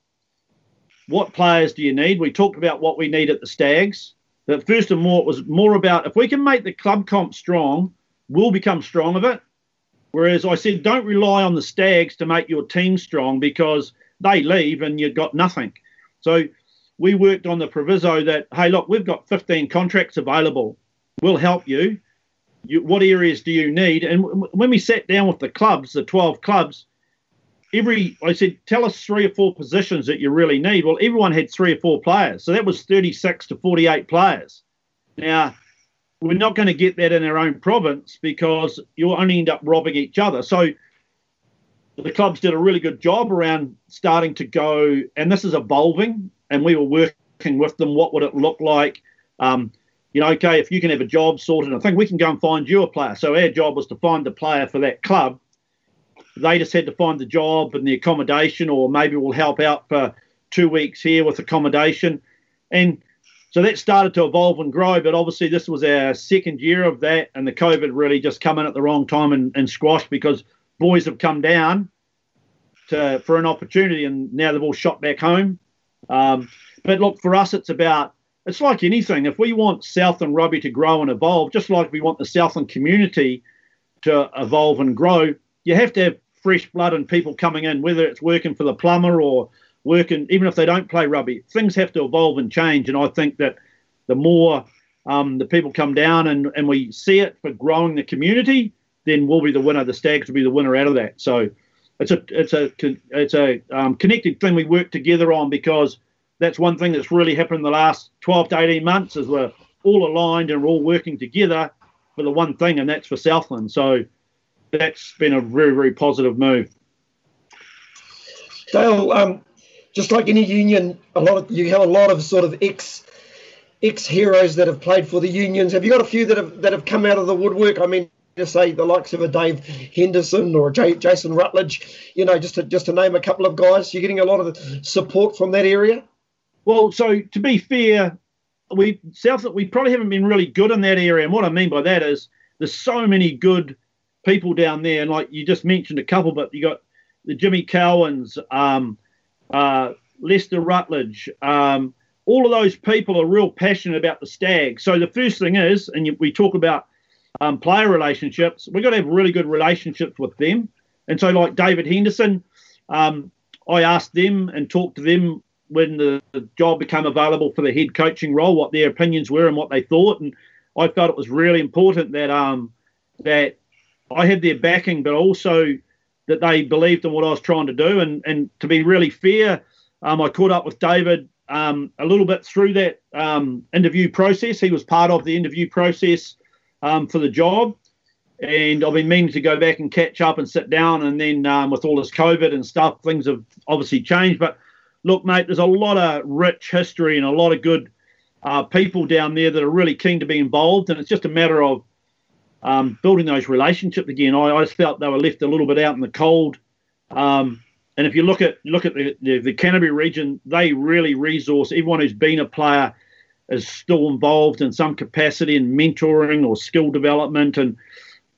Speaker 3: what players do you need? We talked about what we need at the Stags. But first and more, it was more about if we can make the club comp strong, we'll become strong of it. Whereas I said, don't rely on the Stags to make your team strong because they leave and you've got nothing. So we worked on the proviso that, hey, look, we've got 15 contracts available. we'll help you. you. What areas do you need? And when we sat down with the clubs, the 12 clubs, every I said, tell us three or four positions that you really need. Well, everyone had three or four players. So that was 36 to 48 players. Now, we're not going to get that in our own province because you'll only end up robbing each other. So the clubs did a really good job around starting to go, and this is evolving, and we were working with them. What would it look like? Um, you know, okay, if you can have a job sorted, I think we can go and find you a player. So our job was to find the player for that club. They just had to find the job and the accommodation, or maybe we'll help out for two weeks here with accommodation. And so that started to evolve and grow. But obviously, this was our second year of that, and the COVID really just come in at the wrong time and, and squashed because boys have come down to, for an opportunity, and now they've all shot back home. Um, but look, for us, it's about it's like anything. If we want Southland rugby to grow and evolve, just like we want the Southland community to evolve and grow, you have to have fresh blood and people coming in, whether it's working for the plumber or working, even if they don't play rugby. Things have to evolve and change. And I think that the more um, the people come down and, and we see it for growing the community, then we'll be the winner. The Stags will be the winner out of that. So it's a it's a it's a um, connected thing we work together on because that's one thing that's really happened in the last 12 to 18 months is we're all aligned and we're all working together for the one thing, and that's for Southland. So that's been a very very positive move.
Speaker 1: Dale, um, just like any union, a lot of you have a lot of sort of ex ex heroes that have played for the unions. Have you got a few that have that have come out of the woodwork? I mean, to say the likes of a Dave Henderson or Jason Rutledge, you know, just to just to name a couple of guys. You're getting a lot of support from that area.
Speaker 3: Well, so to be fair, we South we probably haven't been really good in that area. And what I mean by that is there's so many good people down there, and like you just mentioned a couple, but you got the Jimmy Cowans, um, uh, Leicester Rutledge. Um, all of those people are real passionate about the stag. So the first thing is, and we talk about um, player relationships, we've got to have really good relationships with them. And so, like David Henderson, um, I asked them and talked to them when the, job became available for the head coaching role, what their opinions were and what they thought. And I felt it was really important that um, that I had their backing, but also that they believed in what I was trying to do. And and to be really fair, um, I caught up with David um, a little bit through that um, interview process. He was part of the interview process um, for the job. And I've been meaning to go back and catch up and sit down. And then um, with all this COVID and stuff, things have obviously changed. But look, mate, there's a lot of rich history and a lot of good uh, people down there that are really keen to be involved. And it's just a matter of um, building those relationships again. I, I, just felt they were left a little bit out in the cold. Um, and if you look at look at the, the, the Canterbury region, they really resource everyone who's been a player is still involved in some capacity in mentoring or skill development. And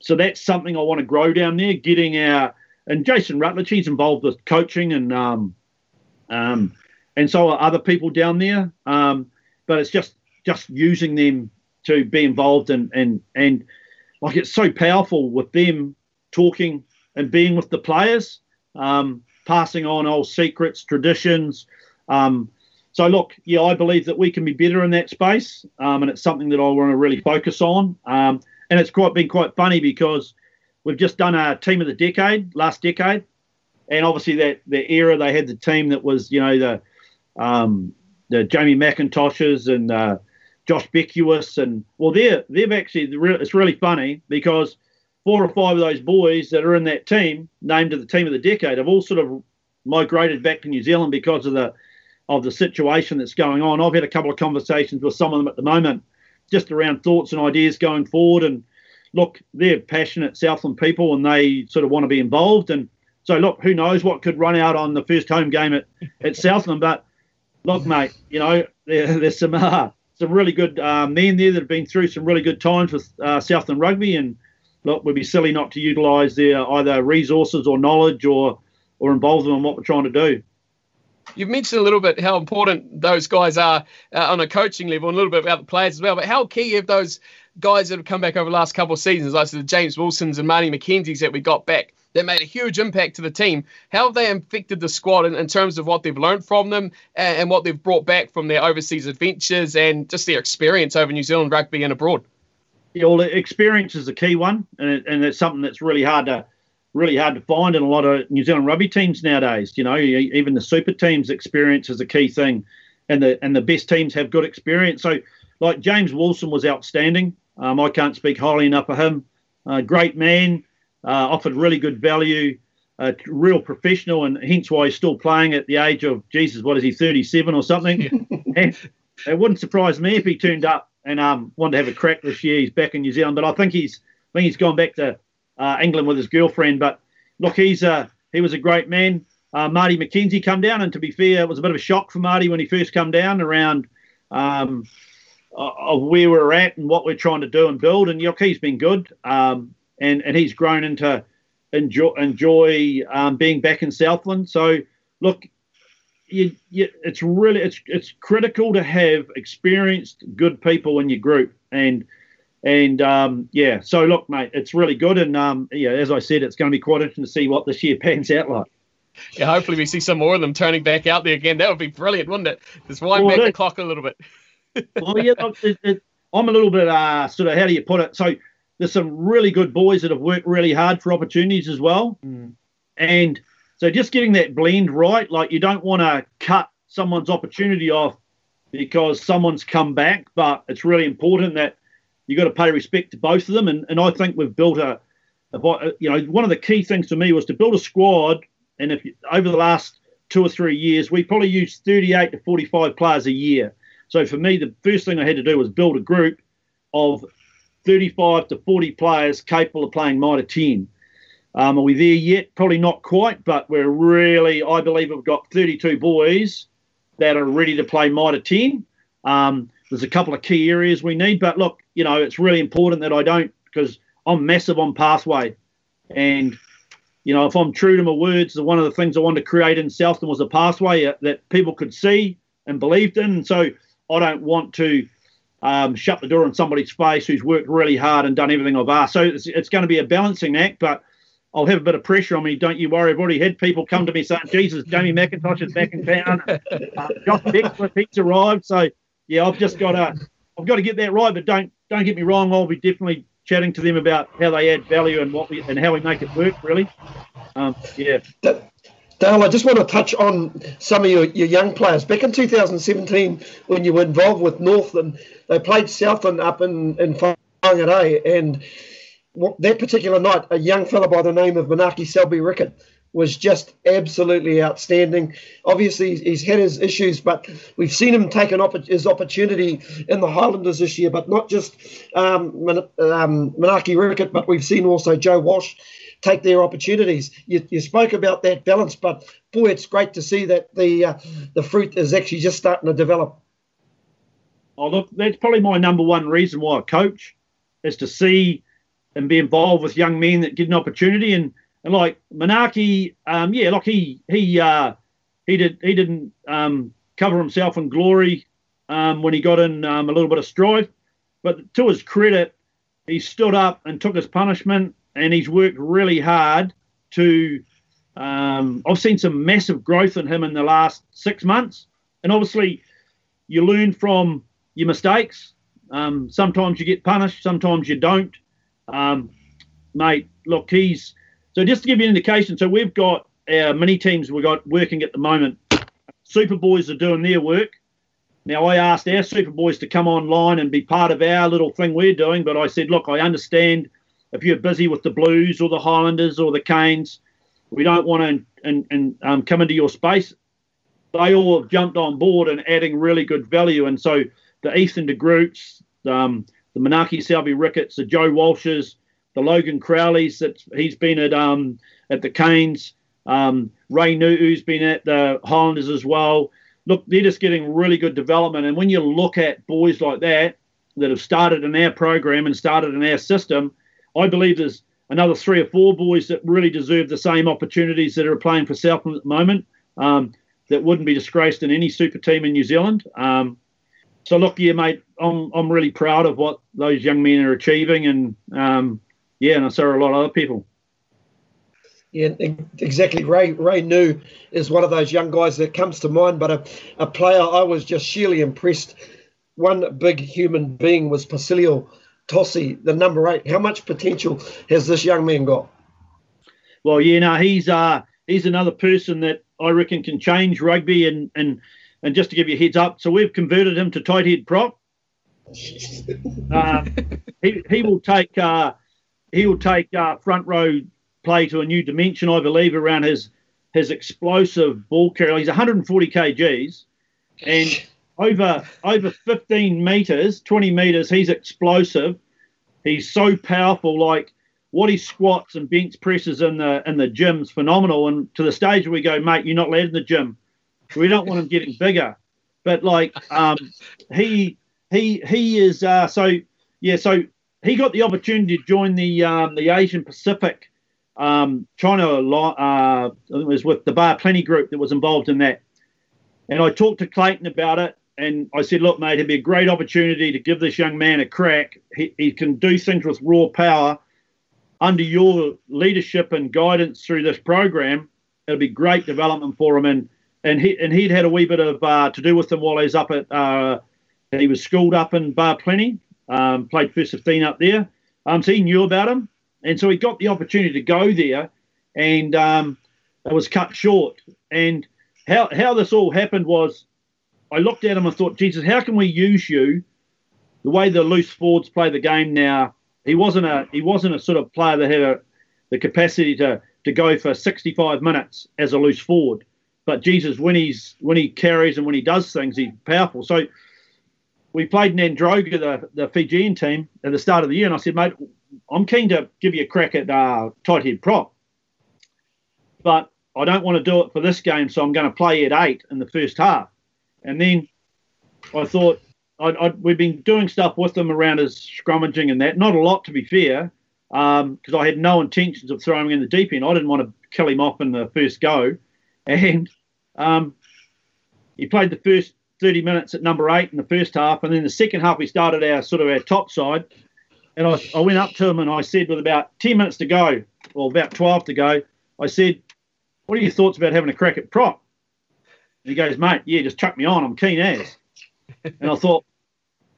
Speaker 3: so that's something I want to grow down there, getting our and Jason Rutledge, he's involved with coaching and um, um, and so are other people down there. Um, but it's just just using them to be involved and and and like it's so powerful with them talking and being with the players, um, passing on old secrets, traditions, um, so look, yeah, I believe that we can be better in that space, um, and it's something that I want to really focus on. Um, and it's quite been quite funny because we've just done a team of the decade last decade, and obviously that the era they had the team that was you know the um, the Jamie Mackintoshes and uh, Josh Beckwith and well they're they've actually it's really funny because four or five of those boys that are in that team named to the team of the decade have all sort of migrated back to New Zealand because of the of the situation that's going on. I've had a couple of conversations with some of them at the moment, just around thoughts and ideas going forward. And look, they're passionate Southland people, and they sort of want to be involved. And so, look, who knows what could run out on the first home game at, at Southland? But look, mate, you know, there, there's some uh, <laughs> some really good uh, men there that have been through some really good times with uh, Southland rugby, and look, we'd be silly not to utilise their either resources or knowledge or or involve them in what we're trying to do.
Speaker 2: You've mentioned a little bit how important those guys are uh, on a coaching level, and a little bit about the players as well. But how key have those guys that have come back over the last couple of seasons, like the James Wilsons and Marty McKenzie's that we got back, that made a huge impact to the team. How have they affected the squad in, in terms of what they've learned from them and, and, what they've brought back from their overseas adventures and just their experience over New Zealand rugby and abroad?
Speaker 3: Yeah, well, experience is the key one, and it, and it's something that's really hard to really hard to find in a lot of New Zealand rugby teams nowadays. You know, even the super teams, experience is a key thing, and the and the best teams have good experience. So, like James Wilson was outstanding. Um, I can't speak highly enough of him. Uh, great man, offered really good value, a real professional, and hence why he's still playing at the age of Jesus. What is he, thirty-seven or something? <laughs> and it wouldn't surprise me if he turned up and um, wanted to have a crack this year. He's back in New Zealand, but I think he's I think he's gone back to uh, England with his girlfriend. But look, he's uh, he was a great man. Uh, Marty McKenzie come down, and to be fair, it was a bit of a shock for Marty when he first come down around um, of where we're at and what we're trying to do and build. And look, he's been good, um, and and he's grown into enjoy enjoy um, being back in Southland. So look, you, you, it's really it's it's critical to have experienced good people in your group. And and um, yeah so look mate it's really good. And um, yeah as i said it's going to be quite interesting to see what this year <laughs> pans out like.
Speaker 2: Yeah hopefully we see some more of them turning back out there again. That would be brilliant wouldn't it? Just wind well, back the clock a little bit. <laughs>
Speaker 3: Well yeah it, it, i'm a little bit uh, sort of how do you put it? So there's some really good boys that have worked really hard for opportunities as well mm. and so just getting that blend right, like you don't want to cut someone's opportunity off because someone's come back, but it's really important that you got to pay respect to both of them. And, and I think we've built a, a, you know, one of the key things for me was to build a squad. And if you, over the last two or three years, we probably used 38 to 45 players a year. So for me, the first thing I had to do was build a group of 35 to 40 players capable of playing Mitre 10. Um, are we there yet? Probably not quite, but we're really, I believe we've got 32 boys that are ready to play Mitre 10. Um, there's a couple of key areas we need, but look, you know, it's really important that I don't, because I'm massive on pathway. And, you know, if I'm true to my words, one of the things I wanted to create in Southland was a pathway that people could see and believed in. And so I don't want to um, shut the door in somebody's face who's worked really hard and done everything I've asked. So it's, it's going to be a balancing act, but I'll have a bit of pressure on me. Don't you worry. I've already had people come to me saying, Jesus, Jamie Mackintosh is back in town. <laughs> Uh, Josh Beckworth, he's arrived. So, yeah, I've just got to, I've got to get that right. But don't, don't get me wrong. I'll be definitely chatting to them about how they add value and what we, and how we make it work, really. Um, yeah.
Speaker 1: Dale, I just want to touch on some of your, your young players. Back in 2017, when you were involved with Northland, they played Southland up in, in Whangarei, and that particular night, a young fella by the name of Manaaki Selby-Rickit was just absolutely outstanding. Obviously, he's had his issues, but we've seen him take an opp- his opportunity in the Highlanders this year. But not just um, Man- um, Manaaki Rickit, but we've seen also Joe Walsh take their opportunities. You, you, spoke about that balance, but boy, it's great to see that the uh, the fruit is actually just starting to develop.
Speaker 3: Oh, look, that's probably my number one reason why I coach is to see and be involved with young men that get an opportunity. And and like Manaaki, um, yeah, like he he uh, he did he didn't um, cover himself in glory um, when he got in um, a little bit of strife, but to his credit, he stood up and took his punishment, and he's worked really hard to. Um, I've seen some massive growth in him in the last six months, and obviously, you learn from your mistakes. Um, sometimes you get punished, sometimes you don't. Um, mate, look, he's so just to give you an indication. So we've got our mini teams we've got working at the moment. Super Boys are doing their work. Now I asked our Super Boys to come online and be part of our little thing we're doing, but I said, look, I understand if you're busy with the Blues or the Highlanders or the Canes, we don't want to and, and um, come into your space. They all have jumped on board and adding really good value, and so the Ethan de Groots, um, the Manaaki Selby-Rickits, the Joe Walshes, the Logan Crowleys that he's been at um, at the Canes, um, Ray Nu'u's been at the Highlanders as well. Look, they're just getting really good development. And when you look at boys like that that have started in our program and started in our system, I believe there's another three or four boys that really deserve the same opportunities that are playing for Southland at the moment. Um, that wouldn't be disgraced in any super team in New Zealand. Um, so look, yeah, mate, I'm I'm really proud of what those young men are achieving, and um, yeah, and I saw a lot of other people.
Speaker 1: Yeah, exactly. Ray Ray New is one of those young guys that comes to mind, but a, a player I was just sheerly impressed. One big human being was Pasilio Tosi, the number eight. How much potential has this young man got?
Speaker 3: Well, yeah, no, he's uh, he's another person that I reckon can change rugby. And and and just to give you a heads up, so we've converted him to tight head prop. <laughs> Um, he he will take uh, he will take uh, front row play to a new dimension, I believe, around his his explosive ball carrier. He's 140 kgs, and <laughs> over over 15 meters, 20 meters, he's explosive. He's so powerful. Like what he squats and bench presses in the in the gym's phenomenal. And to the stage where we go, mate, you're not allowed in the gym. We don't want him getting bigger. But like um, he he he is uh, so yeah. So he got the opportunity to join the um, the Asian Pacific um, China. Uh, it was with the Bar Plenty group that was involved in that. And I talked to Clayton about it, and I said, "Look, mate, it'd be a great opportunity to give this young man a crack. He, he can do things with raw power under your leadership and guidance through this program. It'll be great development for him." And and he and he'd had a wee bit of uh, to do with him while he was up at. Uh, he was schooled up in Bar Plenty, um, played first 15 up there. Um, so he knew about him. And so he got the opportunity to go there, and um, it was cut short. And how, how this all happened was I looked at him and thought, Jesus, how can we use you the way the loose forwards play the game now? He wasn't a he wasn't a sort of player that had a, the capacity to to go for 65 minutes as a loose forward. But Jesus, when he's when he carries and when he does things, he's powerful. So we played Nadroga, the, the Fijian team, at the start of the year, and I said, mate, I'm keen to give you a crack at uh, tight head prop, but I don't want to do it for this game, so I'm going to play at eight in the first half. And then I thought I'd, I'd, we'd been doing stuff with him around his scrummaging and that. Not a lot, to be fair, because um, I had no intentions of throwing him in the deep end. I didn't want to kill him off in the first go, and um, he played the first 30 minutes at number eight in the first half, and then the second half we started our sort of our top side, and I, I went up to him and I said with about 10 minutes to go, or about 12 to go, I said, "What are your thoughts about having a crack at prop?" He goes, "Mate, yeah, just chuck me on. I'm keen as." and I thought,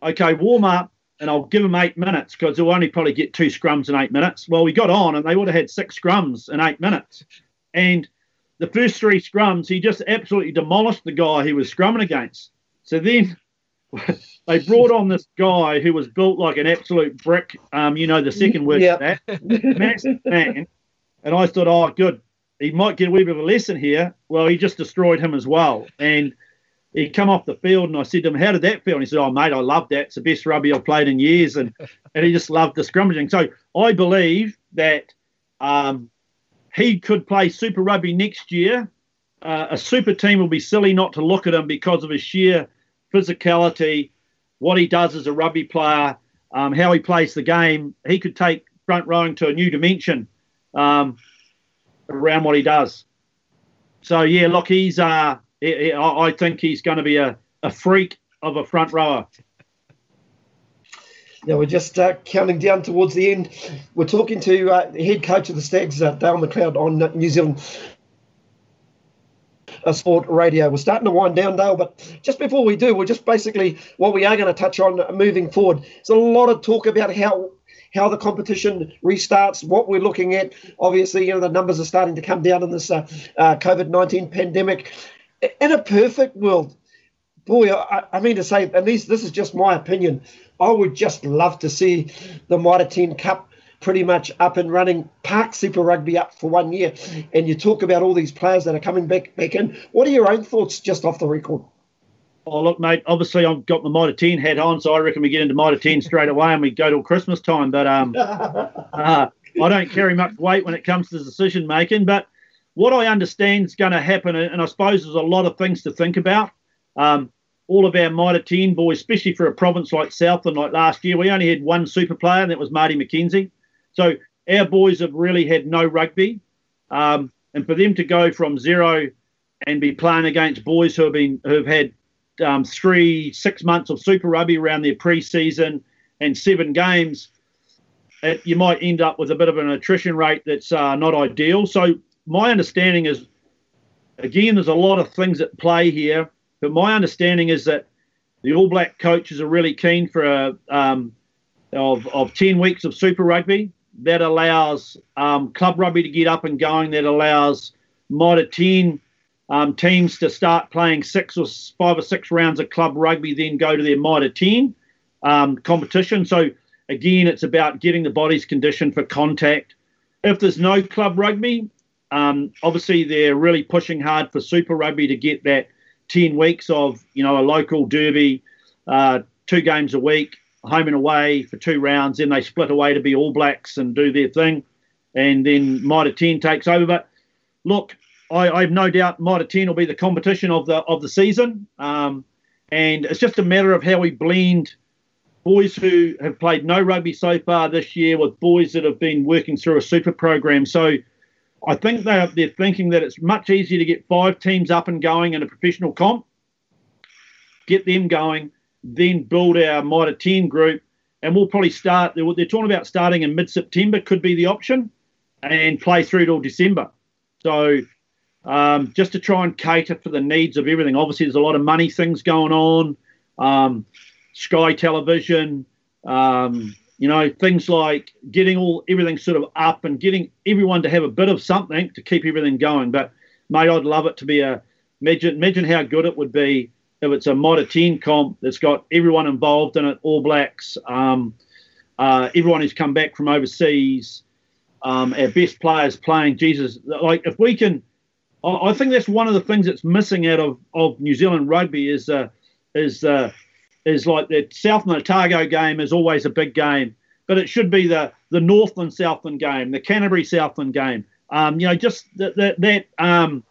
Speaker 3: okay, warm up, and I'll give him eight minutes because he'll only probably get two scrums in eight minutes. Well, we got on, and they would have had six scrums in eight minutes, and the first three scrums, he just absolutely demolished the guy he was scrumming against. So then <laughs> they brought on this guy who was built like an absolute brick. Um, you know, the second word yep. for that, massive man. And I thought, oh, good, he might get a wee bit of a lesson here. Well, he just destroyed him as well. And he come off the field, and I said to him, "How did that feel?" And he said, "Oh, mate, I loved that. It's the best rugby I've played in years." And <laughs> and he just loved the scrummaging. So I believe that um, he could play Super Rugby next year. Uh, a super team will be silly not to look at him because of his sheer physicality, what he does as a rugby player, um, how he plays the game. He could take front rowing to a new dimension um, around what he does. So yeah, look, he's. Uh, I think he's going to be a, a freak of a front rower.
Speaker 1: Now we're just uh, counting down towards the end. We're talking to uh, head coach of the Stags, uh, Dale MacLeod, on New Zealand Sport Radio. We're starting to wind down, Dale, but just before we do, we're just basically what we are going to touch on moving forward. There's a lot of talk about how how the competition restarts, what we're looking at. Obviously, you know the numbers are starting to come down in this uh, uh, COVID nineteen pandemic. In a perfect world, boy, I, I mean to say, at least this is just my opinion. I would just love to see the Mitre 10 Cup pretty much up and running, Park Super Rugby up for one year, and you talk about all these players that are coming back back in. What are your own thoughts just off the record?
Speaker 3: Oh, look, mate, obviously I've got my Mitre 10 hat on, so I reckon we get into Mitre 10 straight away and we go till Christmas time. But um, <laughs> uh, I don't carry much weight when it comes to decision making. But what I understand is going to happen, and I suppose there's a lot of things to think about. Um, all of our Mitre 10 boys, especially for a province like Southland, like last year, we only had one super player, and that was Marty McKenzie. So our boys have really had no rugby. Um, and for them to go from zero and be playing against boys who have been who have had um, three, six months of Super Rugby around their pre-season and seven games, it, you might end up with a bit of an attrition rate that's uh, not ideal. So my understanding is, again, there's a lot of things at play here. But my understanding is that the All Black coaches are really keen for a, um, of, of 10 weeks of Super Rugby. That allows um, club rugby to get up and going. That allows Mitre 10 um, teams to start playing six or five or six rounds of club rugby, then go to their Mitre 10 um, competition. So, again, it's about getting the bodies conditioned for contact. If there's no club rugby, um, obviously they're really pushing hard for Super Rugby to get that 10 weeks of, you know, a local derby, uh, two games a week, home and away for two rounds. Then they split away to be All Blacks and do their thing. And then Mitre 10 takes over. But look, I, I have no doubt Mitre 10 will be the competition of the of the season. Um, and it's just a matter of how we blend boys who have played no rugby so far this year with boys that have been working through a super program. So I think they're, they're thinking that it's much easier to get five teams up and going in a professional comp, get them going, then build our Mitre 10 group. And we'll probably start, they're, they're talking about starting in mid September, could be the option, and play through till December. So um, just to try and cater for the needs of everything. Obviously, there's a lot of money things going on. Um, Sky Television, um, you know, things like getting all everything sort of up and getting everyone to have a bit of something to keep everything going. But mate, I'd love it to be a imagine imagine how good it would be if it's a Mitre 10 comp that's got everyone involved in it, All Blacks, um, uh, everyone who's come back from overseas, um, our best players playing. Jesus, like if we can I think that's one of the things that's missing out of, of New Zealand rugby is uh, is uh, is like the Southland Otago game is always a big game, but it should be the the Northland Southland game, the Canterbury Southland game. Um, you know, just that that that, um,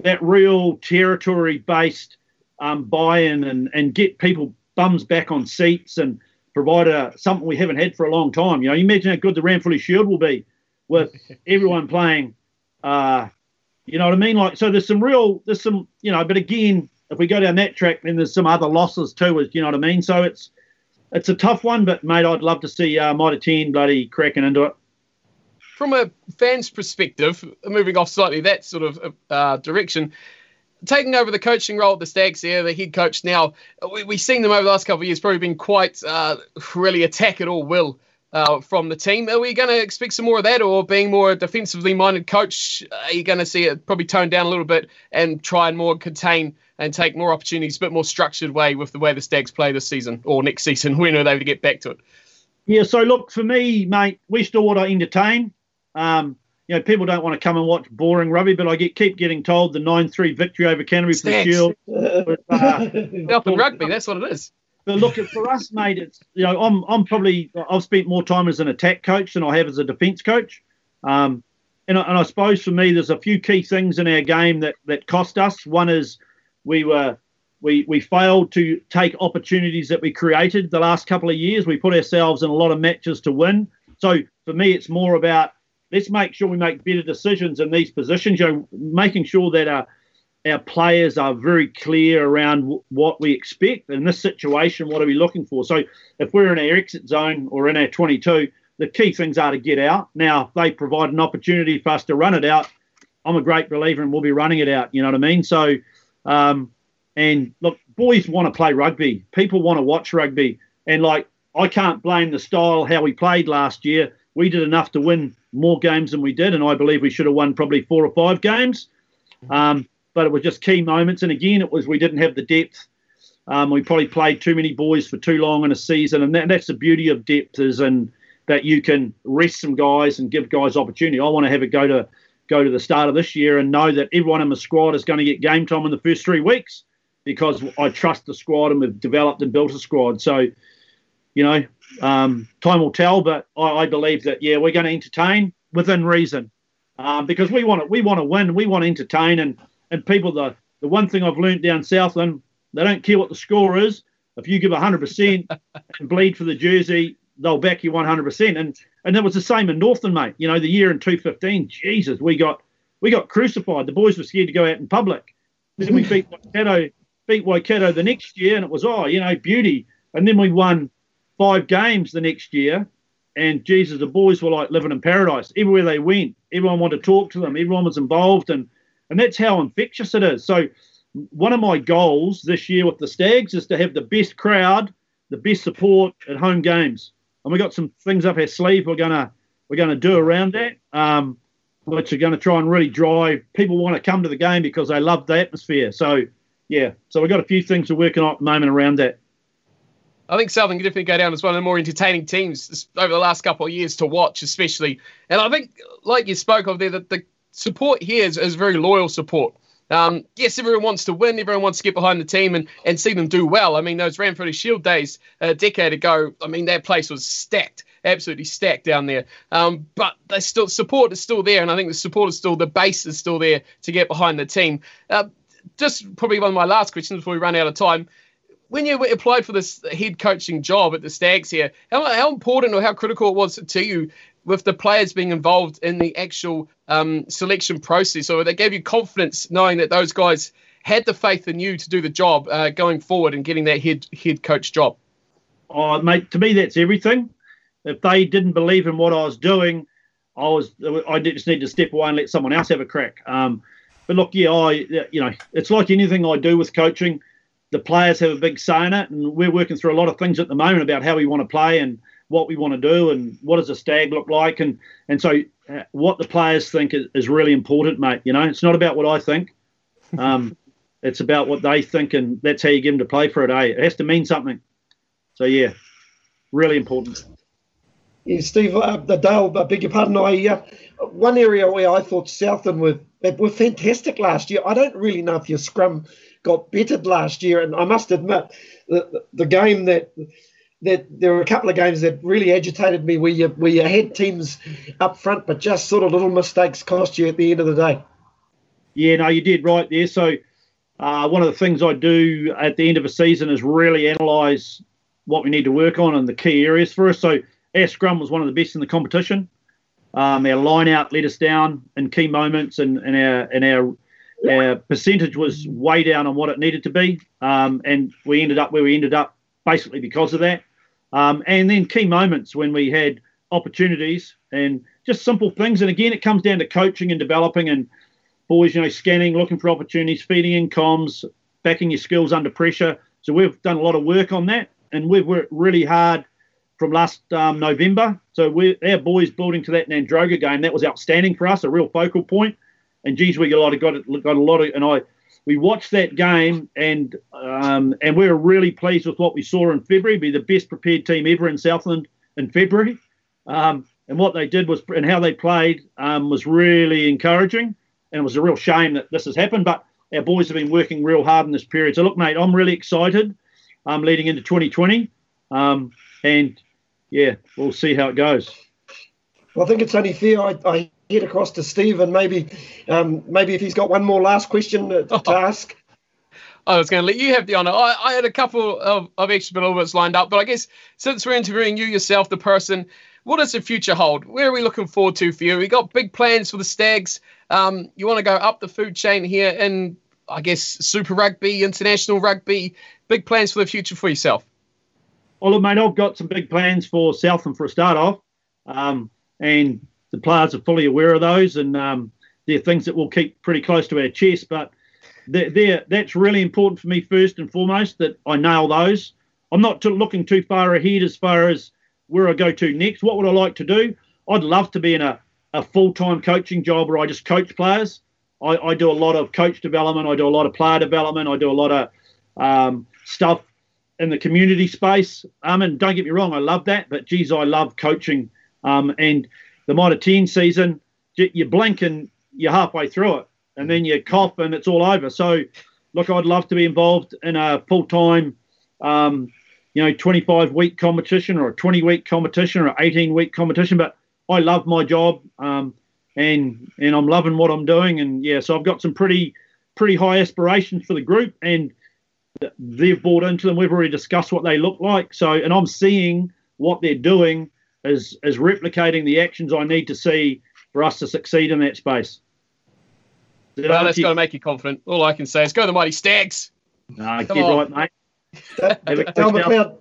Speaker 3: that real territory based um, buy-in and and get people bums back on seats and provide a, something we haven't had for a long time. You know, you imagine how good the Ranfurly Shield will be with <laughs> everyone playing. Uh, you know what I mean? Like, so there's some real, there's some, you know, but again, if we go down that track, then there's some other losses too. Is you know what I mean? So it's it's a tough one, but mate, I'd love to see uh, Mitre 10 bloody cracking into it.
Speaker 2: From a fan's perspective, moving off slightly that sort of uh, direction, taking over the coaching role at the Stags here, the head coach now, we, we've seen them over the last couple of years probably been quite uh, really attack at all will uh, from the team. Are we going to expect some more of that, or being more a defensively minded coach, are you going to see it probably tone down a little bit and try and more contain and take more opportunities, a bit more structured way with the way the Stags play this season or next season? <laughs> When are they going to get back to it?
Speaker 3: Yeah, so look for me, mate. We still want to entertain. Um, you know, people don't want to come and watch boring rugby, but I get keep getting told the nine three victory over Canterbury for the Shield. <laughs>
Speaker 2: uh, rugby, that's what it is.
Speaker 3: But look, for us, mate, it's you know I'm I'm probably I've spent more time as an attack coach than I have as a defence coach, um, and and I suppose for me there's a few key things in our game that that cost us. One is we were we we failed to take opportunities that we created the last couple of years. We put ourselves in a lot of matches to win. So for me, it's more about let's make sure we make better decisions in these positions. You know, making sure that our our players are very clear around w- what we expect in this situation. What are we looking for? So if we're in our exit zone or in our 22, the key things are to get out. Now, if they provide an opportunity for us to run it out, I'm a great believer and we'll be running it out. You know what I mean? So, um, and look, boys want to play rugby. People want to watch rugby. And like, I can't blame the style how we played last year. We did enough to win more games than we did, and I believe we should have won probably four or five games. Um, but it was just key moments. And again, it was we didn't have the depth. Um, we probably played too many boys for too long in a season, and that, that's the beauty of depth is and that you can rest some guys and give guys opportunity. I want to have a go to go to the start of this year and know that everyone in the squad is going to get game time in the first three weeks because I trust the squad and we've developed and built a squad. So, you know, um, time will tell, but I, I, believe that yeah, we're going to entertain within reason um, because we want to we want to win, we want to entertain, and and people, the, the one thing I've learned down Southland, they don't care what the score is. If you give 100% <laughs> and bleed for the jersey, they'll back you 100%. And and that was the same in Northland, mate. You know, the year in 215, Jesus, we got we got crucified. The boys were scared to go out in public. Then we beat Waikato, beat Waikato the next year, and it was oh, you know, beauty. And then we won five games the next year, and Jesus, the boys were like living in paradise. Everywhere they went, everyone wanted to talk to them. Everyone was involved, and and that's how infectious it is. So, one of my goals this year with the Stags is to have the best crowd, the best support at home games. and we got some things up our sleeve. We're gonna we're gonna do around that, um, which are to try and really drive people want to come to the game because they love the atmosphere. So yeah, so we've got a few things we're working on at the moment around that.
Speaker 2: I think Southern can definitely go down as one of the more entertaining teams over the last couple of years to watch, especially. And I think, like you spoke of there, that the support here is, is very loyal support. Um, yes, everyone wants to win. Everyone wants to get behind the team and, and see them do well. I mean, those Ranfurly Shield days a decade ago, I mean, that place was stacked, absolutely stacked down there. Um, but they still support is still there, and I think the support is still the base is still there to get behind the team. Uh, just probably one of my last questions before we run out of time when you applied for this head coaching job at the Stags here, how, how important or how critical it was to you with the players being involved in the actual um, selection process, or they gave you confidence knowing that those guys had the faith in you to do the job uh, going forward and getting that head head coach job?
Speaker 3: Oh, mate, to me that's everything. If they didn't believe in what I was doing, I was I just need to step away and let someone else have a crack. Um, but look, yeah, I you know it's like anything I do with coaching the players have a big say in it, and we're working through a lot of things at the moment about how we want to play and what we want to do and what does a stag look like, and and so uh, what the players think is, is, really important, mate. You know, it's not about what I think, <laughs> um, it's about what they think, and that's how you get them to play for it. Eh? It has to mean something. So yeah, really important.
Speaker 1: Yeah, Steve, uh, the Dale, I beg your pardon. I uh, one area where I thought Southland were were fantastic last year. I don't really know if your scrum got bettered last year. And I must admit, the, the game that that there were a couple of games that really agitated me where you where you had teams up front, but just sort of little mistakes cost you at the end of the day.
Speaker 3: Yeah, no, you did right there. So uh, one of the things I do at the end of a season is really analyse what we need to work on and the key areas for us. So our scrum was one of the best in the competition. Um, our line out let us down in key moments, and, and our and our our percentage was way down on what it needed to be, um, and we ended up where we ended up basically because of that. Um, and then key moments when we had opportunities and just simple things. And again, it comes down to coaching and developing and boys, you know, scanning, looking for opportunities, feeding in comms, backing your skills under pressure. So we've done a lot of work on that, and we've worked really hard from last um, November. So we our boys building to that Nadroga game that was outstanding for us, a real focal point. and geez, we got a lot of got, got a lot of, and I we watched that game and um, and we were really pleased with what we saw in February. Be the best prepared team ever in Southland in February, um, and what they did was and how they played um, was really encouraging. And it was a real shame that this has happened, but our boys have been working real hard in this period. So look, mate, I'm really excited. i um, leading into 2020, um, and yeah, we'll see how it goes.
Speaker 1: Well, I think it's only fair. I, I head across to Steve and maybe um, maybe if he's got one more last question to, to <laughs> ask.
Speaker 2: I was going to let you have the honour. I, I, had a couple of, of extra bits lined up, but I guess since we're interviewing you yourself, the person, what does the future hold? Where are we looking forward to for you? We got big plans for the Stags. Um, you want to go up the food chain here in, I guess, Super Rugby, International Rugby. Big plans for the future for yourself.
Speaker 3: Well, look, mate, I've got some big plans for Southland for a start off. Um, and the players are fully aware of those, and um, they're things that we'll keep pretty close to our chest. But that's really important for me first and foremost that I nail those. I'm not too, looking too far ahead as far as where I go to next. What would I like to do? I'd love to be in a, a full time coaching job where I just coach players. I, I, do a lot of coach development. I do a lot of player development. I do a lot of um, stuff in the community space. Um, and don't get me wrong, I love that. But geez, I love coaching. Um, and the 10 season, you blink and you're halfway through it, and then you cough and it's all over. So, look, I'd love to be involved in a full time, um, you know, 25 week competition or a 20 week competition or 18 week competition. But I love my job, um, and and I'm loving what I'm doing. And yeah, so I've got some pretty pretty high aspirations for the group, and they've bought into them. We've already discussed what they look like. So, and I'm seeing what they're doing is is replicating the actions I need to see for us to succeed in that space.
Speaker 2: Well, that's got to make you confident. All I can say is go the mighty Stags.
Speaker 3: No, get on. right, mate. <laughs>
Speaker 1: Dale MacLeod,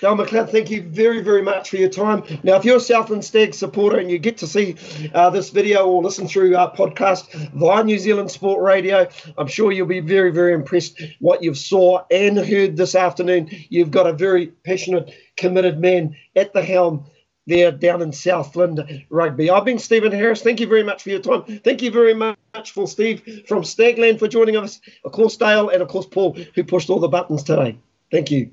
Speaker 1: Dale MacLeod, thank you very, very much for your time. Now, if you're a Southland Stag supporter and you get to see uh, this video or listen through our podcast via New Zealand Sport Radio, I'm sure you'll be very, very impressed what you've saw and heard this afternoon. You've got a very passionate, committed man at the helm there down in Southland Rugby. I've been Stephen Harris. Thank you very much for your time. Thank you very much for Steve from Stagland for joining us. Of course, Dale, and of course, Paul, who pushed all the buttons today. Thank you.